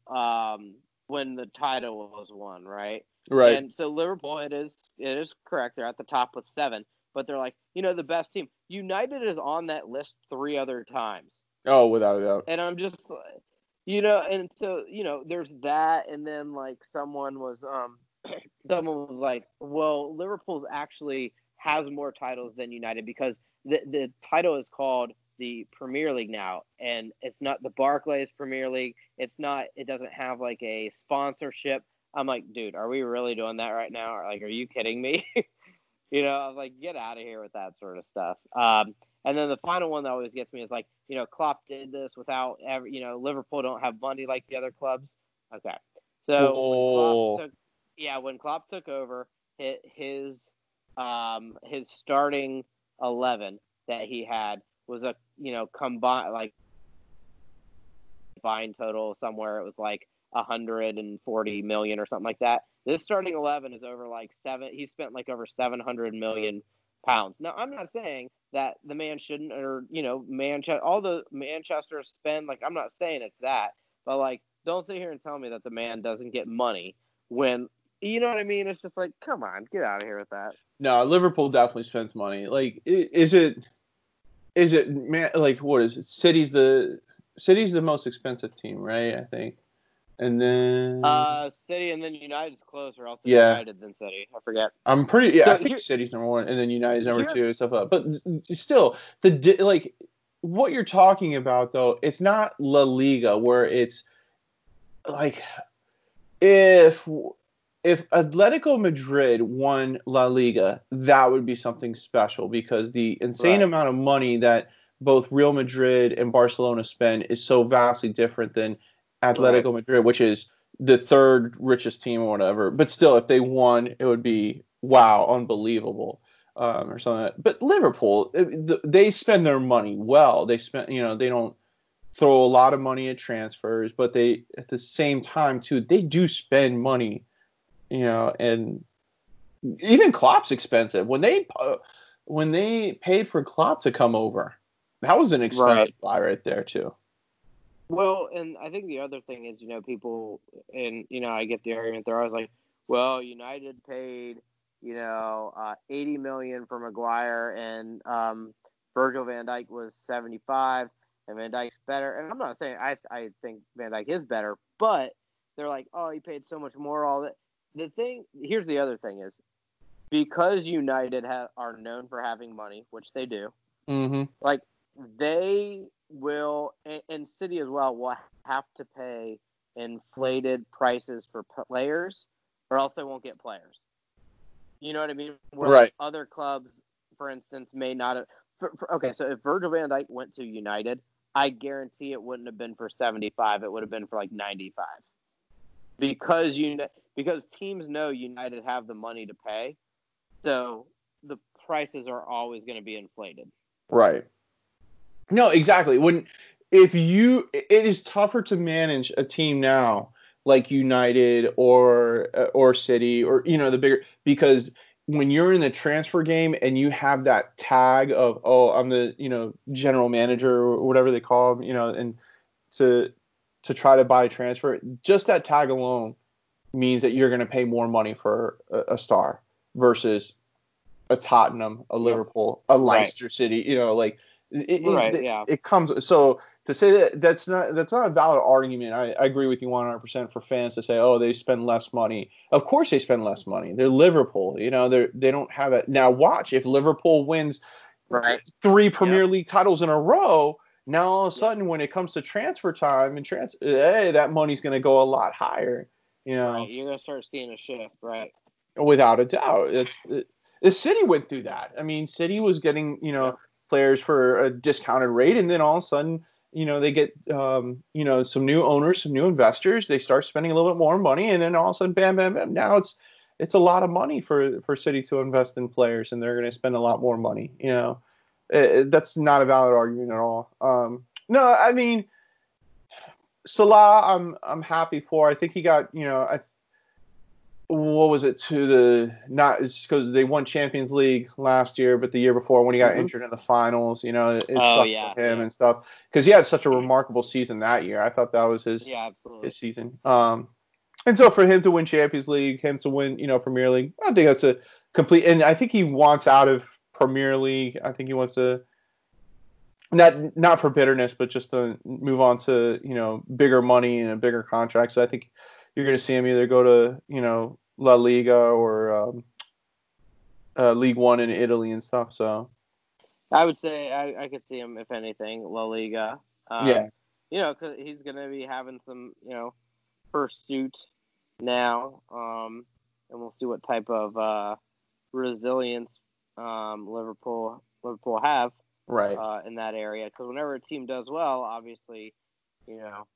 um, when the title was won, right? Right. And so Liverpool, it is it is correct. They're at the top with seven, but they're like, you know, the best team. United is on that list three other times. Oh, without a doubt. And I'm just, you know, and so you know, there's that, and then like someone was, um, <clears throat> someone was like, well, Liverpool's actually has more titles than United because the the title is called the Premier League now, and it's not the Barclays Premier League. It's not. It doesn't have like a sponsorship. I'm like, dude, are we really doing that right now? Like, are you kidding me? <laughs> you know, I was like, get out of here with that sort of stuff. Um, and then the final one that always gets me is like, you know, Klopp did this without ever, you know, Liverpool don't have money like the other clubs. Okay, so oh. took, yeah, when Klopp took over, his um, his starting eleven that he had was a you know combined like combined total somewhere it was like 140 million or something like that. This starting 11 is over like seven. He spent like over 700 million pounds. Now I'm not saying that the man shouldn't or you know Manchester all the Manchester spend like I'm not saying it's that, but like don't sit here and tell me that the man doesn't get money when you know what I mean. It's just like come on, get out of here with that. No, Liverpool definitely spends money. Like is it is it man like what is it? City's the City's the most expensive team, right? I think. And then uh City and then United's closer, also yeah. United than City. I forget. I'm pretty yeah, so I think City's number one and then United's number two and stuff like But still the like what you're talking about though, it's not La Liga where it's like if if Atletico Madrid won La Liga, that would be something special because the insane right. amount of money that both Real Madrid and Barcelona spend is so vastly different than Atletico right. Madrid, which is the third richest team or whatever. But still, if they won, it would be wow, unbelievable. Um, or something. But Liverpool, they spend their money well. They spend, you know, they don't throw a lot of money at transfers, but they at the same time too, they do spend money you know, and even Klopp's expensive. When they uh, when they paid for Klopp to come over, that was an expensive right. buy right there too. Well, and I think the other thing is, you know, people, and you know, I get the argument. They're always like, "Well, United paid, you know, uh, eighty million for Maguire, and um, Virgil Van Dijk was seventy-five, and Van Dijk's better." And I'm not saying I I think Van Dijk is better, but they're like, "Oh, he paid so much more." All that the thing here's the other thing is because United have, are known for having money, which they do. Mm-hmm. Like they will, and, and City as well will have to pay inflated prices for players, or else they won't get players. You know what I mean? Where right. Other clubs, for instance, may not have. For, for, okay, so if Virgil Van Dijk went to United, I guarantee it wouldn't have been for 75. It would have been for like 95. Because you because teams know United have the money to pay, so the prices are always going to be inflated. Right. No, exactly. When if you it is tougher to manage a team now like United or uh, or City or you know the bigger because when you're in the transfer game and you have that tag of oh I'm the you know general manager or whatever they call them you know and to to try to buy a transfer just that tag alone means that you're going to pay more money for a, a, star versus a Tottenham, a Liverpool, a Leicester right. City. You know, like it, right, it, yeah. it comes so to say that that's not that's not a valid argument. I, I agree with you 100 percent for fans to say, oh, they spend less money. Of course, they spend less money. They're Liverpool. You know, they they don't have it now. Watch if Liverpool wins right. three Premier. League titles in a row. Now all of a sudden, when it comes to transfer time and transfer, hey, that money's going to go a lot higher. You know, right. you're going to start seeing a shift, right? Without a doubt, it's. It, the city went through that. I mean, City was getting you know players for a discounted rate, and then all of a sudden, you know, they get um, you know some new owners, some new investors. They start spending a little bit more money, and then all of a sudden, bam, bam, bam. Now it's it's a lot of money for for City to invest in players, and they're going to spend a lot more money. You know, it, that's not a valid argument at all. Um, no, I mean. Salah, I'm I'm happy for. I think he got you know I what was it to the not it's because they won Champions League last year, but the year before when he got mm-hmm. injured in the finals, you know, it, it oh, yeah, him yeah. and stuff because he had such a remarkable season that year. I thought that was his yeah, absolutely. his season. Um, and so for him to win Champions League, him to win, you know, Premier League, I think that's a complete. And I think he wants out of Premier League. I think he wants to not not for bitterness, but just to move on to you know bigger money and a bigger contract. So I think you're going to see him either go to you know La Liga or um, uh, League One in Italy and stuff. So I would say I, I could see him if anything La Liga. Um, yeah, you know, because he's going to be having some you know pursuit now, um, and we'll see what type of uh, resilience um, Liverpool Liverpool have right uh, in that area. Because whenever a team does well, obviously, you know,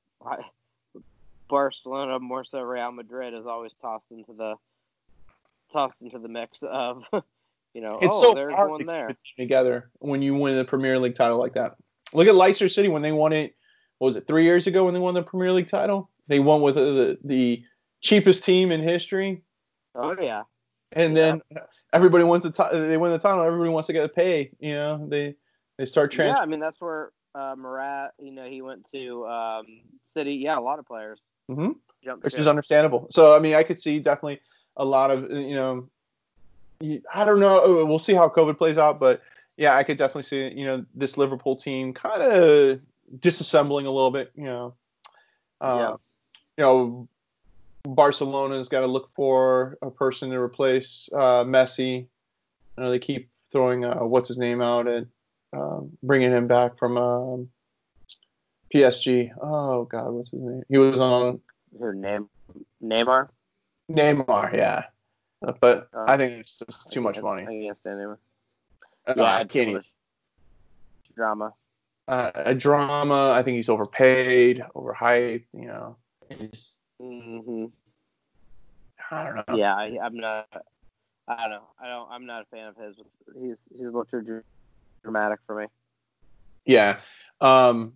Barcelona, more so Real Madrid, is always tossed into the tossed into the mix of, <laughs> you know, it's oh, so there's hard one there. together when you win the Premier League title like that. Look at Leicester City when they won it. was it three years ago when they won the Premier League title? They won with the the cheapest team in history. Oh yeah. And yeah. then everybody wants to t- they win the title. Everybody wants to get a pay. You know they they start trans. Yeah, I mean that's where uh, Murat. You know he went to um, City. Yeah, a lot of players. Mm-hmm. Which is understandable. So I mean, I could see definitely a lot of you know, I don't know. Oh, we'll see how COVID plays out, but yeah, I could definitely see you know this Liverpool team kind of disassembling a little bit. You know, uh, yeah. you know, Barcelona's got to look for a person to replace uh, Messi. You know, they keep throwing uh, what's his name out and um, bringing him back from um, PSG. Oh God, what's his name? He was on. Her name, Neymar. Neymar, yeah. But uh, I think it's just too much money. I can't stand. Uh, yeah, I can't even. Drama. Uh, a drama. I think he's overpaid, overhyped. You know. Mm-hmm. I don't know. Yeah, I, am not. I don't know. I don't. I'm not a fan of his. He's he's a little too dramatic for me. Yeah. Um,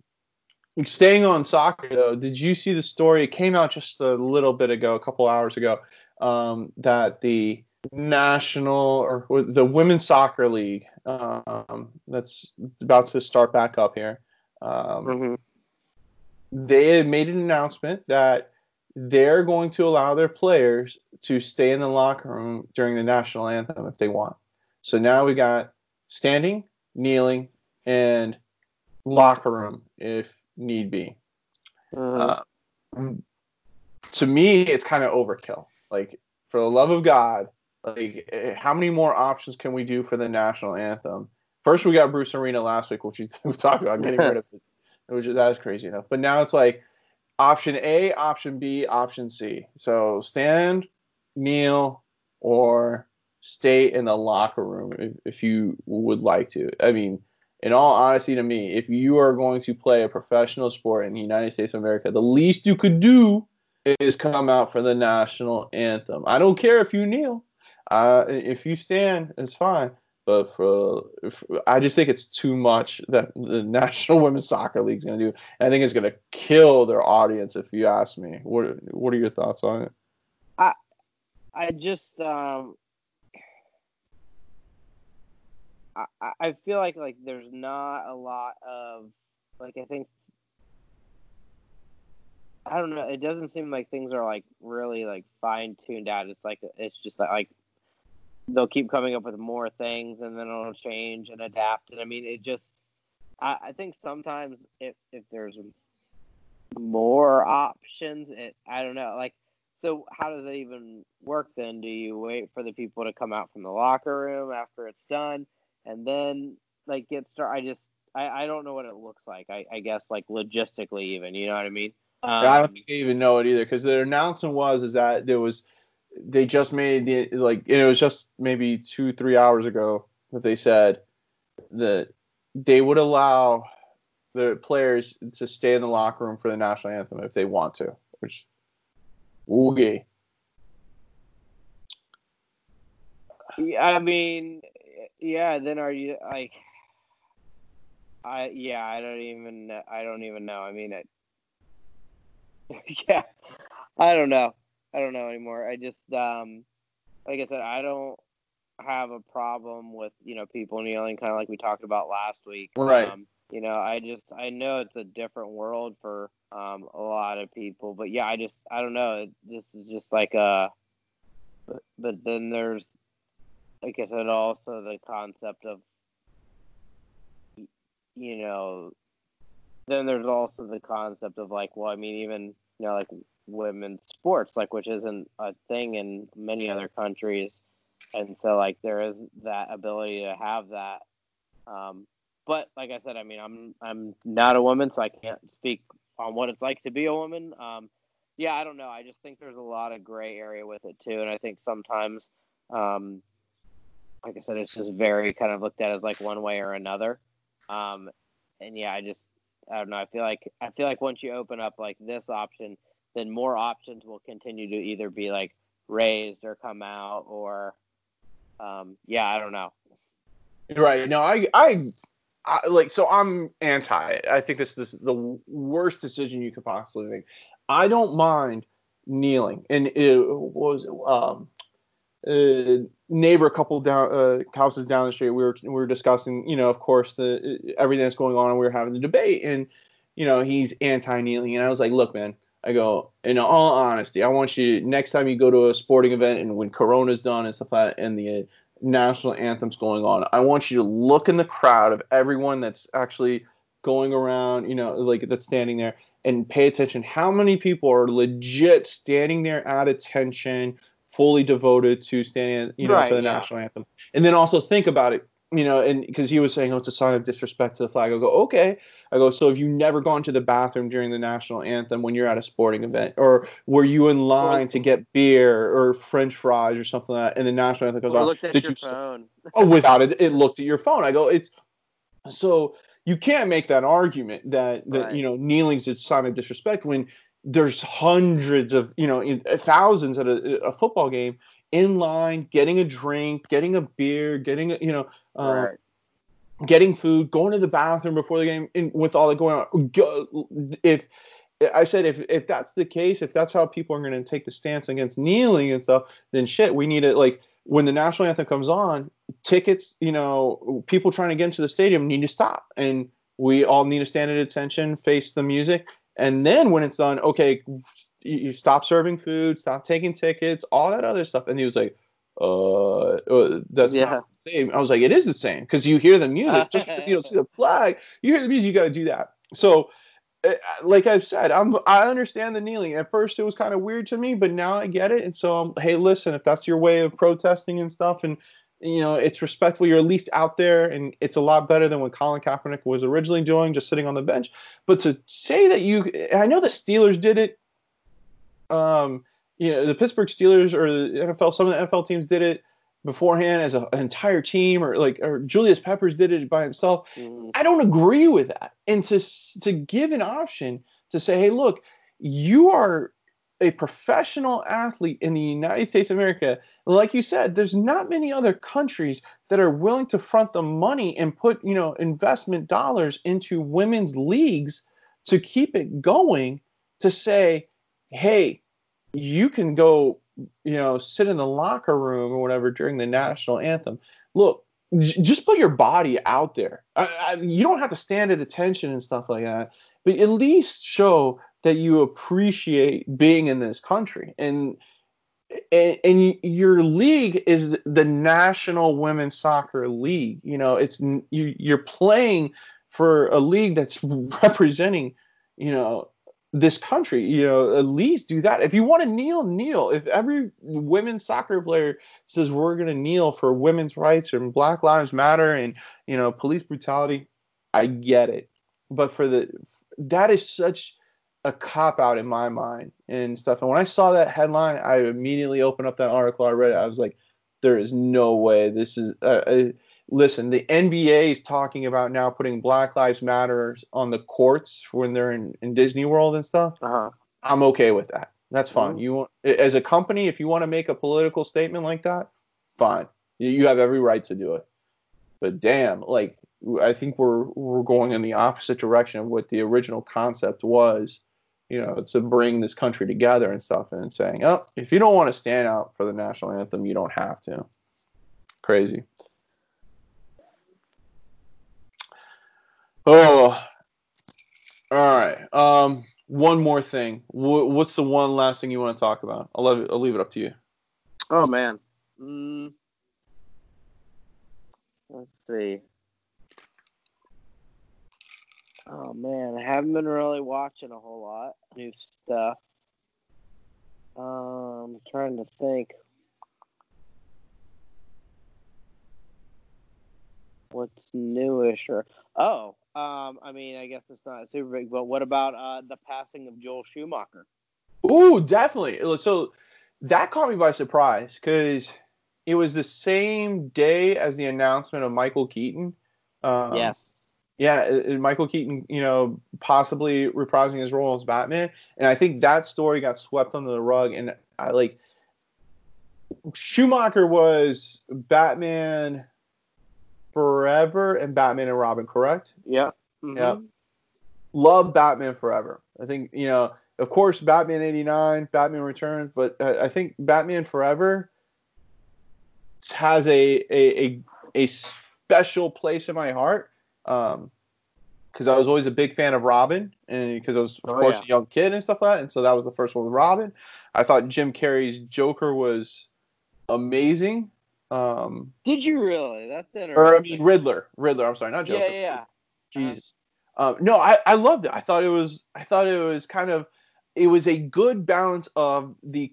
Staying on soccer though, did you see the story? It came out just a little bit ago, a couple hours ago, um, that the national or the women's soccer league um, that's about to start back up here. Um, mm-hmm. They had made an announcement that they're going to allow their players to stay in the locker room during the national anthem if they want. So now we got standing, kneeling, and locker room if need be. Uh, uh, to me, it's kind of overkill. Like for the love of God, like eh, how many more options can we do for the national anthem? First, we got Bruce Arena last week, which we, <laughs> we talked about getting <laughs> rid of it, which that was crazy enough. But now it's like option A, option B, option C. So stand, kneel, or stay in the locker room if, if you would like to. I mean, in all honesty to me, if you are going to play a professional sport in the United States of America, the least you could do is come out for the national anthem. I don't care if you kneel. Uh, if you stand, it's fine. But for, for, I just think it's too much that the <laughs> National Women's Soccer League is going to do. And I think it's going to kill their audience. If you ask me, what what are your thoughts on it? I I just um, I I feel like like there's not a lot of like I think I don't know. It doesn't seem like things are like really like fine tuned out. It's like it's just like they'll keep coming up with more things and then it'll change and adapt. And I mean, it just, I, I think sometimes if, if there's more options, it, I don't know. Like, so how does it even work then? Do you wait for the people to come out from the locker room after it's done and then like get started? I just, I, I don't know what it looks like. I, I guess like logistically even, you know what I mean? Um, I don't even know it either because the announcement was is that there was they just made the like it was just maybe two three hours ago that they said that they would allow the players to stay in the locker room for the national anthem if they want to which okay yeah, i mean yeah then are you like i yeah i don't even i don't even know i mean it <laughs> yeah i don't know I don't know anymore. I just um like I said, I don't have a problem with, you know, people kneeling kind of like we talked about last week. Right. Um, you know, I just I know it's a different world for um a lot of people, but yeah, I just I don't know. This is just like a but, but then there's like guess, said also the concept of you know then there's also the concept of like well I mean even you know like women's sports, like which isn't a thing in many other countries. And so like there is that ability to have that. Um, but like I said, I mean I'm I'm not a woman, so I can't speak on what it's like to be a woman. Um, yeah, I don't know. I just think there's a lot of gray area with it too, and I think sometimes, um, like I said, it's just very kind of looked at as like one way or another. Um, and yeah, I just I don't know. I feel like I feel like once you open up like this option, then more options will continue to either be like raised or come out or um, yeah, I don't know. Right. No, I, I, I like so I'm anti. I think this, this is the worst decision you could possibly make. I don't mind kneeling, and it was um, a neighbor, a couple down uh, houses down the street. We were we were discussing, you know, of course, the everything that's going on, and we were having the debate, and you know, he's anti kneeling, and I was like, look, man, I go, in all honesty, I want you next time you go to a sporting event and when Corona's done and stuff like that, and the national anthem's going on, I want you to look in the crowd of everyone that's actually going around, you know, like that's standing there and pay attention. How many people are legit standing there at attention, fully devoted to standing, you know, right, for the yeah. national anthem? And then also think about it you know, and because he was saying, oh, it's a sign of disrespect to the flag. I go, okay. I go, so have you never gone to the bathroom during the national anthem when you're at a sporting event? Or were you in line to get beer or french fries or something like that? And the national anthem goes or on. Looked at Did your you phone. <laughs> oh, without it, it looked at your phone. I go, it's so you can't make that argument that, that right. you know, kneeling's a sign of disrespect when there's hundreds of, you know, thousands at a, a football game in line, getting a drink, getting a beer, getting a, you know, uh, right. getting food, going to the bathroom before the game, and with all that going on. Go, if I said if if that's the case, if that's how people are going to take the stance against kneeling and stuff, then shit, we need it. Like when the national anthem comes on, tickets, you know, people trying to get into the stadium need to stop, and we all need to stand at attention, face the music, and then when it's done, okay, you stop serving food, stop taking tickets, all that other stuff. And he was like, uh, uh that's yeah. not the same. I was like, it is the same because you hear the music. <laughs> Just you don't see the flag, you hear the music, you got to do that. So eh, like I've said, I'm I understand the kneeling. At first, it was kind of weird to me, but now I get it. And so, um, hey, listen, if that's your way of protesting and stuff, and you know it's respectful, you're at least out there, and it's a lot better than what Colin Kaepernick was originally doing, just sitting on the bench. But to say that you, I know the Steelers did it. Um, you know, the Pittsburgh Steelers or the NFL, some of the NFL teams did it beforehand as a, an entire team or like or Julius Peppers did it by himself. Mm. I don't agree with that. And to to give an option to say, "Hey, look, you are a professional athlete in the United States of America. Like you said, there's not many other countries that are willing to front the money and put, you know, investment dollars into women's leagues to keep it going to say, "Hey, you can go you know, sit in the locker room or whatever during the national anthem. Look, j- just put your body out there. I, I, you don't have to stand at attention and stuff like that, but at least show that you appreciate being in this country. And and, and your league is the National Women's Soccer League. You know, it's you, you're playing for a league that's <laughs> representing, you know, this country. You know, at least do that. If you want to kneel, kneel. If every women's soccer player says we're going to kneel for women's rights and Black Lives Matter and you know police brutality, I get it. But for the that is such a cop out in my mind and stuff. And when I saw that headline, I immediately opened up that article. I read it. I was like, there is no way this is. Uh, uh listen, the NBA is talking about now putting Black Lives Matter on the courts when they're in, in Disney World and stuff. Uh-huh. I'm okay with that. That's fine. Mm-hmm. You as a company, if you want to make a political statement like that, fine. You have every right to do it. But damn, like I think we're we're going in the opposite direction of what the original concept was. You know, to bring this country together and stuff, and saying, oh, if you don't want to stand out for the national anthem, you don't have to. Crazy. Oh, all right. Um, one more thing. what's the one last thing you want to talk about? I'll leave it, I'll leave it up to you. Oh man. Mm. Let's see. Oh man, I haven't been really watching a whole lot new stuff. Um, trying to think. What's newish or oh, um, I mean, I guess it's not super big, but what about uh, the passing of Joel Schumacher? Ooh, definitely. So that caught me by surprise because it was the same day as the announcement of Michael Keaton. Um, yes. Yeah, uh, uh, Michael Keaton, you know, possibly reprising his role as Batman, and I think that story got swept under the rug. And I like Schumacher was Batman Forever and Batman and Robin, correct? Yeah. Mm-hmm. Yeah. Love Batman Forever. I think, you know, of course, Batman 89, Batman Returns, but uh, I think Batman Forever has a, a, a, a special place in my heart. Um, because I was always a big fan of Robin, and because I was, of oh, course, yeah. a young kid and stuff like that. And so that was the first one with Robin. I thought Jim Carrey's Joker was amazing. Um, Did you really? That's interesting. Or I mean Riddler. Riddler. I'm sorry, not Joker. Yeah, yeah. Jesus. Um, no, I I loved it. I thought it was I thought it was kind of it was a good balance of the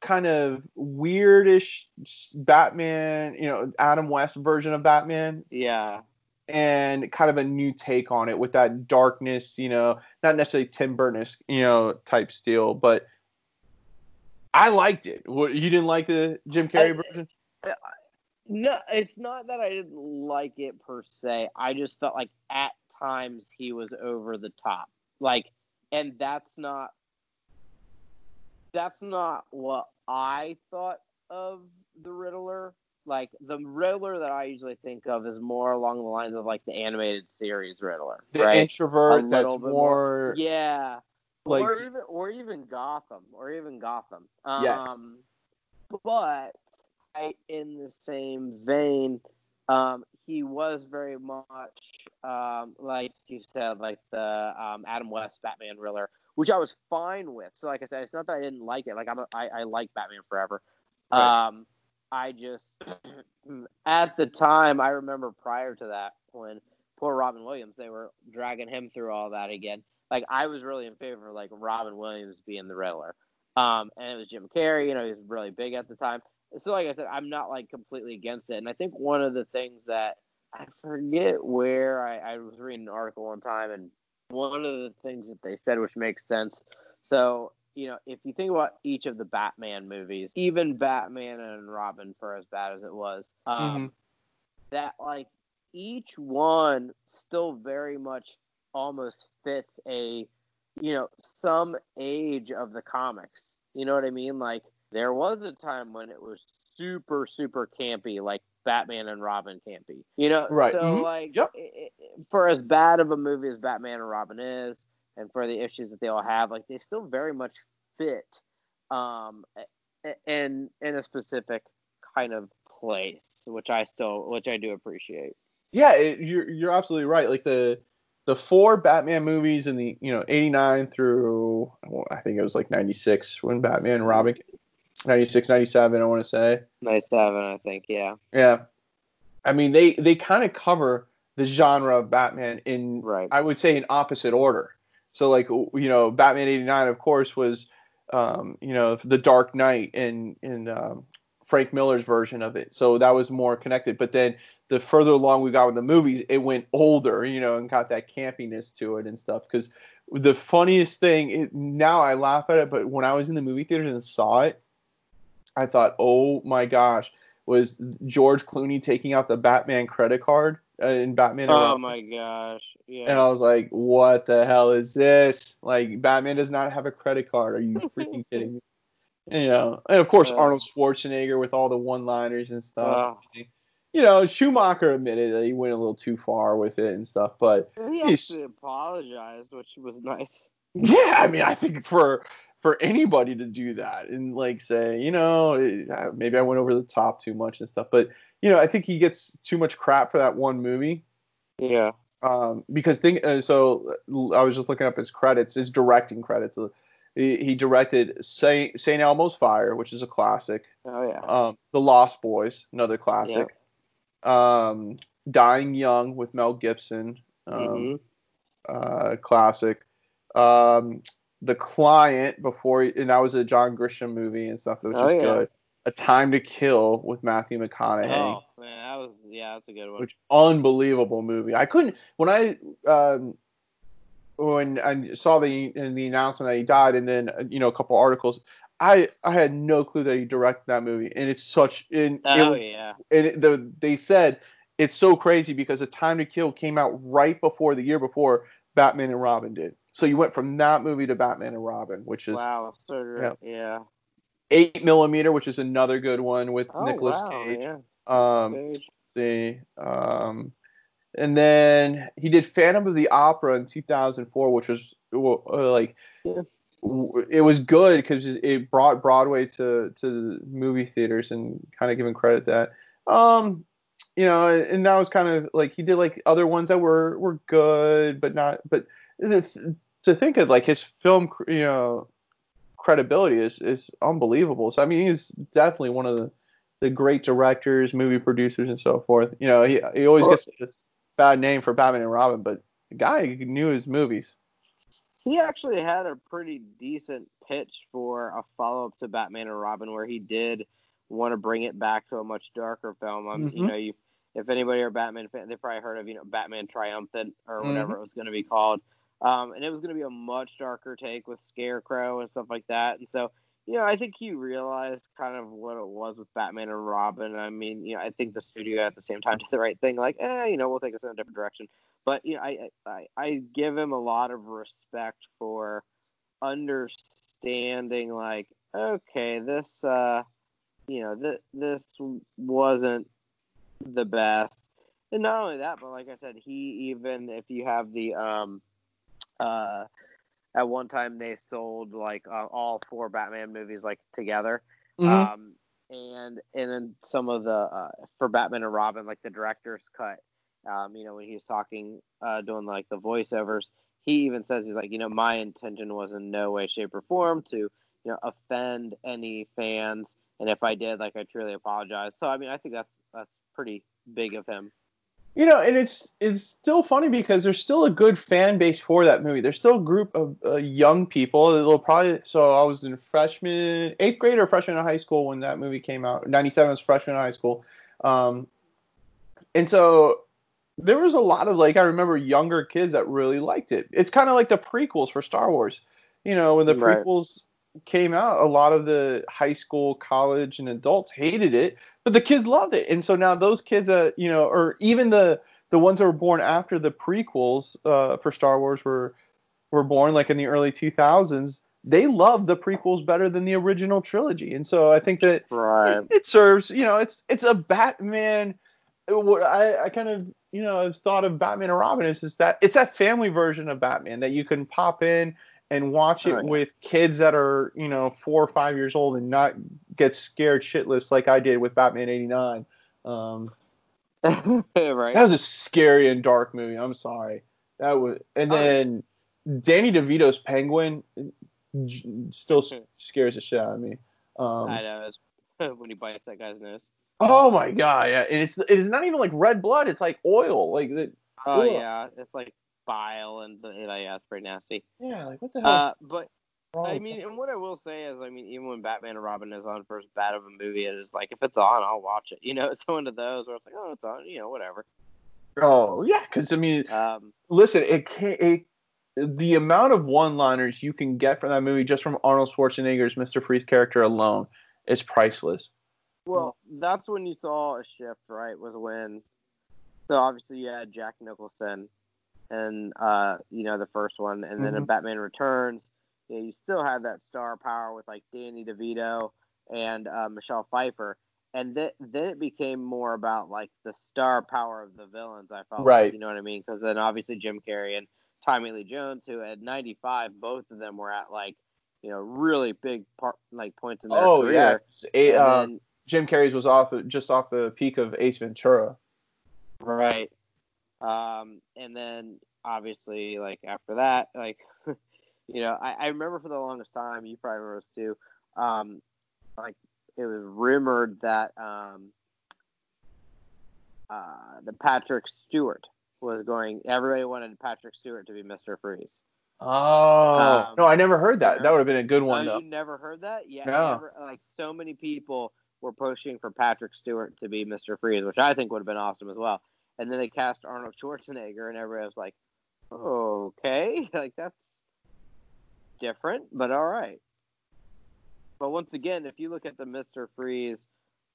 kind of weirdish Batman, you know, Adam West version of Batman. Yeah. And kind of a new take on it with that darkness, you know, not necessarily Tim Burton, you know, type steel, but I liked it. You didn't like the Jim Carrey I, version? Uh, no, it's not that I didn't like it per se. I just felt like at times he was over the top. Like, and that's not that's not what I thought of the Riddler. Like the Riddler that I usually think of is more along the lines of like the animated series Riddler, the right? introvert that's more, more, yeah, like or even or even Gotham or even Gotham. Um, yes. But I, in the same vein, um, he was very much um, like you said, like the um, Adam West Batman Riddler, which I was fine with. So, like I said, it's not that I didn't like it. Like I'm, a, I, I like Batman Forever. Right. Um, I just <clears throat> at the time I remember prior to that when poor Robin Williams, they were dragging him through all that again. Like I was really in favor of like Robin Williams being the Riddler. Um, and it was Jim Carrey, you know, he was really big at the time. So like I said, I'm not like completely against it. And I think one of the things that I forget where I, I was reading an article one time and one of the things that they said which makes sense. So you know, if you think about each of the Batman movies, even Batman and Robin, for as bad as it was, um, mm-hmm. that like each one still very much almost fits a, you know, some age of the comics. You know what I mean? Like there was a time when it was super super campy, like Batman and Robin campy. You know, right? So mm-hmm. like, yep. it, for as bad of a movie as Batman and Robin is, and for the issues that they all have, like they still very much fit um in in a specific kind of place, which I still which I do appreciate. Yeah, it, you're you're absolutely right. Like the the four Batman movies in the you know 89 through I think it was like 96 when Batman and Robin 96 97 I want to say 97 I think yeah yeah I mean they they kind of cover the genre of Batman in right. I would say in opposite order so like you know Batman 89 of course was um, you know the Dark Knight and and um, Frank Miller's version of it. So that was more connected. But then the further along we got with the movies, it went older, you know, and got that campiness to it and stuff. Because the funniest thing it, now I laugh at it, but when I was in the movie theaters and saw it, I thought, oh my gosh, was George Clooney taking out the Batman credit card uh, in Batman? Oh my gosh! Yeah. And I was like, what the hell is this? Like, Batman does not have a credit card. Are you freaking <laughs> kidding me? you know, and of course uh, Arnold Schwarzenegger with all the one-liners and stuff. Uh, you know, Schumacher admitted that he went a little too far with it and stuff, but he actually apologized, which was nice. <laughs> Yeah, I mean, I think for for anybody to do that and like say, you know, maybe I went over the top too much and stuff, but you know, I think he gets too much crap for that one movie. Yeah. Um, because think uh, so. I was just looking up his credits, his directing credits. He, he directed Saint Saint Elmo's Fire, which is a classic. Oh yeah. Um, The Lost Boys, another classic. Um, Dying Young with Mel Gibson, um, mm-hmm. uh, classic. Um, the Client before, and that was a John Grisham movie and stuff, which oh, just yeah. good. A Time to Kill with Matthew McConaughey. Oh that was yeah, that's a good one. Which unbelievable movie. I couldn't when I um, when I saw the in the announcement that he died, and then you know a couple articles. I I had no clue that he directed that movie, and it's such. In, oh it, yeah. And it, the, they said it's so crazy because the Time to Kill came out right before the year before Batman and Robin did. So you went from that movie to Batman and Robin, which is wow, so. Yeah. yeah eight millimeter, which is another good one with oh, Nicolas wow, Cage. Yeah. Um, see, um, and then he did Phantom of the Opera in 2004, which was uh, like yeah. it was good because it brought Broadway to to the movie theaters and kind of giving credit that. Um, you know, and that was kind of like he did like other ones that were were good, but not. But to think of like his film, you know, credibility is is unbelievable. So I mean, he's definitely one of the the great directors, movie producers, and so forth. You know, he he always gets a bad name for Batman and Robin, but the guy knew his movies. He actually had a pretty decent pitch for a follow up to Batman and Robin, where he did want to bring it back to a much darker film. Um, mm-hmm. You know, you if anybody are Batman fan, they probably heard of you know Batman Triumphant or whatever mm-hmm. it was going to be called. Um, and it was going to be a much darker take with Scarecrow and stuff like that. And so, you know, I think he realized kind of what it was with Batman and Robin. I mean, you know, I think the studio at the same time <laughs> did the right thing, like, eh, you know, we'll take us in a different direction. But you know, I I, I give him a lot of respect for understanding, like, okay, this, uh, you know, th- this wasn't the best. And not only that, but like I said, he even if you have the um uh, at one time they sold like uh, all four Batman movies like together. Mm-hmm. Um, and and then some of the uh, for Batman and Robin, like the director's cut. Um, you know, when he was talking, uh, doing like the voiceovers, he even says he's like, you know, my intention was in no way, shape, or form to, you know, offend any fans, and if I did, like, I truly apologize. So, I mean, I think that's that's pretty big of him. You know, and it's it's still funny because there's still a good fan base for that movie. There's still a group of uh, young people. It'll probably so I was in freshman, eighth grade or freshman in high school when that movie came out. '97 was freshman in high school, um, and so there was a lot of like I remember younger kids that really liked it. It's kind of like the prequels for Star Wars. You know, when the right. prequels came out, a lot of the high school, college, and adults hated it, but the kids loved it. And so now those kids that you know, or even the the ones that were born after the prequels uh, for Star Wars were were born like in the early 2000s. They love the prequels better than the original trilogy, and so I think that right. it, it serves. You know, it's it's a Batman. I, I kind of you know have thought of Batman and Robin is just that it's that family version of Batman that you can pop in and watch it yeah. with kids that are you know four or five years old and not get scared shitless like I did with Batman '89. Um, <laughs> right. That was a scary and dark movie. I'm sorry. That was, and then oh. Danny DeVito's Penguin still hmm. scares the shit out of me. Um, I know <laughs> when he bites that guy's nose. Oh my god! Yeah, and it's it is not even like red blood. It's like oil. Like the. Oh yeah, it's like bile and the, yeah, it's pretty nasty. Yeah, like what the hell? Uh, but I mean, and what I will say is, I mean, even when Batman and Robin is on first bat of a movie, it is like if it's on, I'll watch it. You know, <laughs> it's one of those where it's like, oh, it's on, you know, whatever. Oh yeah, because I mean, um, listen, it can't. It, the amount of one-liners you can get from that movie just from Arnold Schwarzenegger's Mr. Freeze character alone is priceless. Well, that's when you saw a shift, right? Was when, so obviously you had Jack Nicholson and uh, you know the first one, and then mm-hmm. in Batman Returns, you, know, you still have that star power with like Danny DeVito and uh, Michelle Pfeiffer, and th- then it became more about like the star power of the villains. I felt right. you know what I mean? Because then obviously Jim Carrey and Tommy Lee Jones, who at 95, both of them were at like you know really big part like points in their oh, career. yeah, Eight, um, then, Jim Carrey's was off just off the peak of Ace Ventura. Right. Um, and then obviously, like after that, like <laughs> you know, I, I remember for the longest time, you probably remember this too. Um, like it was rumored that um, uh, the Patrick Stewart was going. Everybody wanted Patrick Stewart to be Mister Freeze. Oh um, no, I never heard that. That would have been a good one. Oh, though. you never heard that? Yeah, no. never, like so many people were pushing for Patrick Stewart to be Mister Freeze, which I think would have been awesome as well and then they cast Arnold Schwarzenegger, and everybody was like, okay, <laughs> like that's different, but all right. But once again, if you look at the Mister Freeze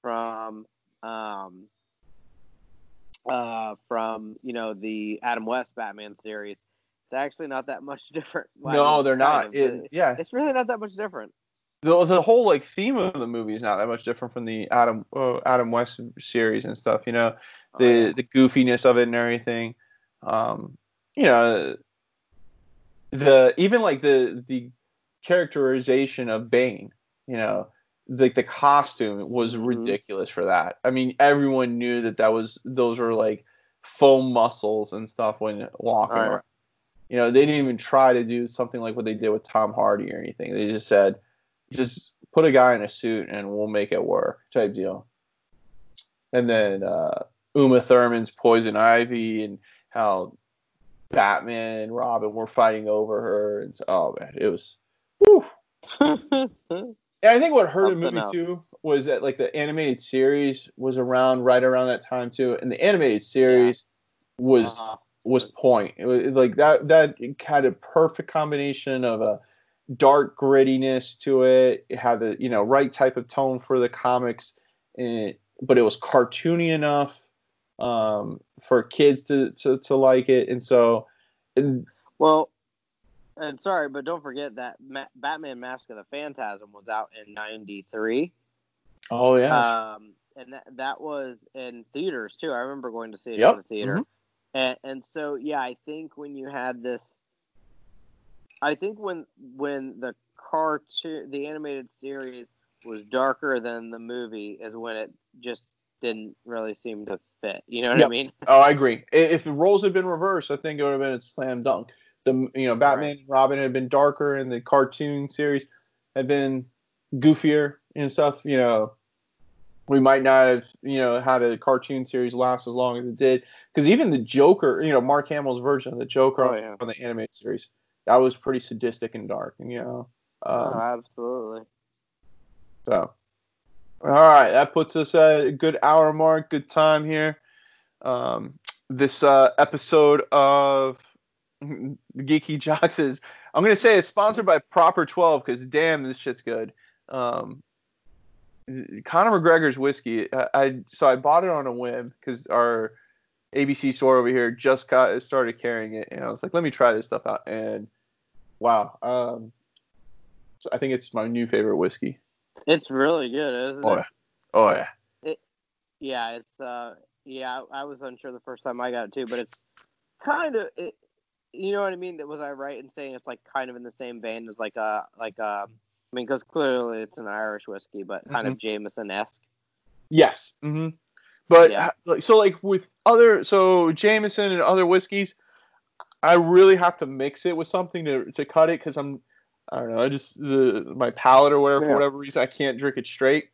from um, uh, from you know the Adam West Batman series, it's actually not that much <laughs> different. no, they're not. It, yeah, it's really not that much different the, the whole like theme of the movie is not that much different from the Adam uh, Adam West series and stuff. You know, the oh, yeah. the goofiness of it and everything. Um, you know, the even like the the characterization of Bane. You know, like the, the costume was mm-hmm. ridiculous for that. I mean, everyone knew that that was those were like foam muscles and stuff when walking right. around. You know, they didn't even try to do something like what they did with Tom Hardy or anything. They just said just put a guy in a suit and we'll make it work type deal. And then uh, Uma Thurman's Poison Ivy and how Batman and Robin were fighting over her. And so, oh man, it was. <laughs> Yeah, I think what hurt the movie too was that like the animated series was around right around that time too, and the animated series yeah. was uh-huh. was point. It was like that that had a perfect combination of a dark grittiness to it. It had the you know right type of tone for the comics, and, but it was cartoony enough um, for kids to, to to like it. And so, and, well, and sorry, but don't forget that Ma- Batman: Mask of the Phantasm was out in '93. Oh yeah. Um, and that that was in theaters too. I remember going to see it yep. in the theater. Mm-hmm. And, and so yeah, I think when you had this I think when when the cartoon, the animated series was darker than the movie, is when it just didn't really seem to fit. You know what yep. I mean? Oh, I agree. If the roles had been reversed, I think it would have been a slam dunk. The you know Batman right. and Robin had been darker, and the cartoon series had been goofier and stuff. You know, we might not have you know had a cartoon series last as long as it did because even the Joker, you know, Mark Hamill's version of the Joker oh, yeah. on the animated series, that was pretty sadistic and dark, and you know. Um, oh, absolutely. So, all right, that puts us at a good hour mark. Good time here. Um, this uh, episode of <laughs> Geeky Jocks is, I'm gonna say it's sponsored by Proper 12 because damn, this shit's good. Um, Conor McGregor's whiskey. I, I, so I bought it on a whim because our ABC store over here just got started carrying it, and I was like, let me try this stuff out. And wow, um, so I think it's my new favorite whiskey. It's really good, isn't oh, it? Yeah. Oh yeah. It, yeah, it's uh, yeah. I, I was unsure the first time I got it too, but it's kind of it, you know what I mean? Was I right in saying it's like kind of in the same vein as like a uh, like um I mean, because clearly it's an Irish whiskey, but kind mm-hmm. of Jameson esque. Yes. Mm-hmm. But yeah. so like with other so Jameson and other whiskeys, I really have to mix it with something to to cut it because I'm I don't know I just the my palate or whatever yeah. for whatever reason I can't drink it straight.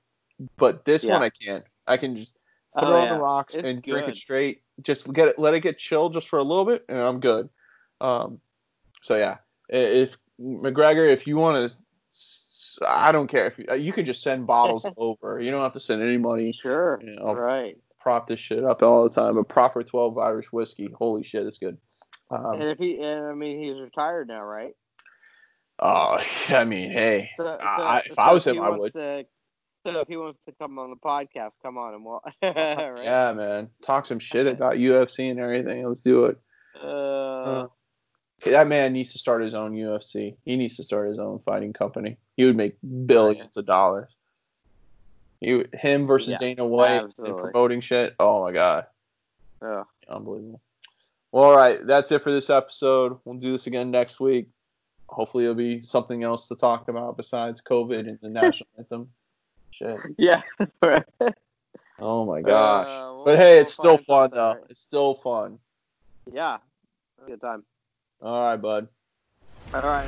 But this yeah. one I can. I can just put oh, it on the rocks it's and good. drink it straight. Just get it, let it get chilled just for a little bit, and I'm good. Um, so yeah, if McGregor, if you want to I don't care if you, you could just send bottles <laughs> over. You don't have to send any money. Sure. You know, right. Prop this shit up all the time. A proper 12 Irish whiskey. Holy shit, it's good. Um, and if he, and I mean, he's retired now, right? Oh, <laughs> I mean, hey, so, so, I, if so I was him, I would. To, so if he wants to come on the podcast, come on and we'll. <laughs> right? Yeah, man, talk some shit about UFC and everything. Let's do it. Uh, uh, that man needs to start his own UFC. He needs to start his own fighting company. He would make billions of dollars. You, him versus yeah, Dana White absolutely. and promoting shit. Oh my god. Yeah. Unbelievable. Well, all right, that's it for this episode. We'll do this again next week. Hopefully, it'll be something else to talk about besides COVID and the national <laughs> anthem. Shit. Yeah. <laughs> oh my gosh. Uh, we'll, but hey, it's we'll still fun though. Right. It's still fun. Yeah. Good time. All right, bud. All right.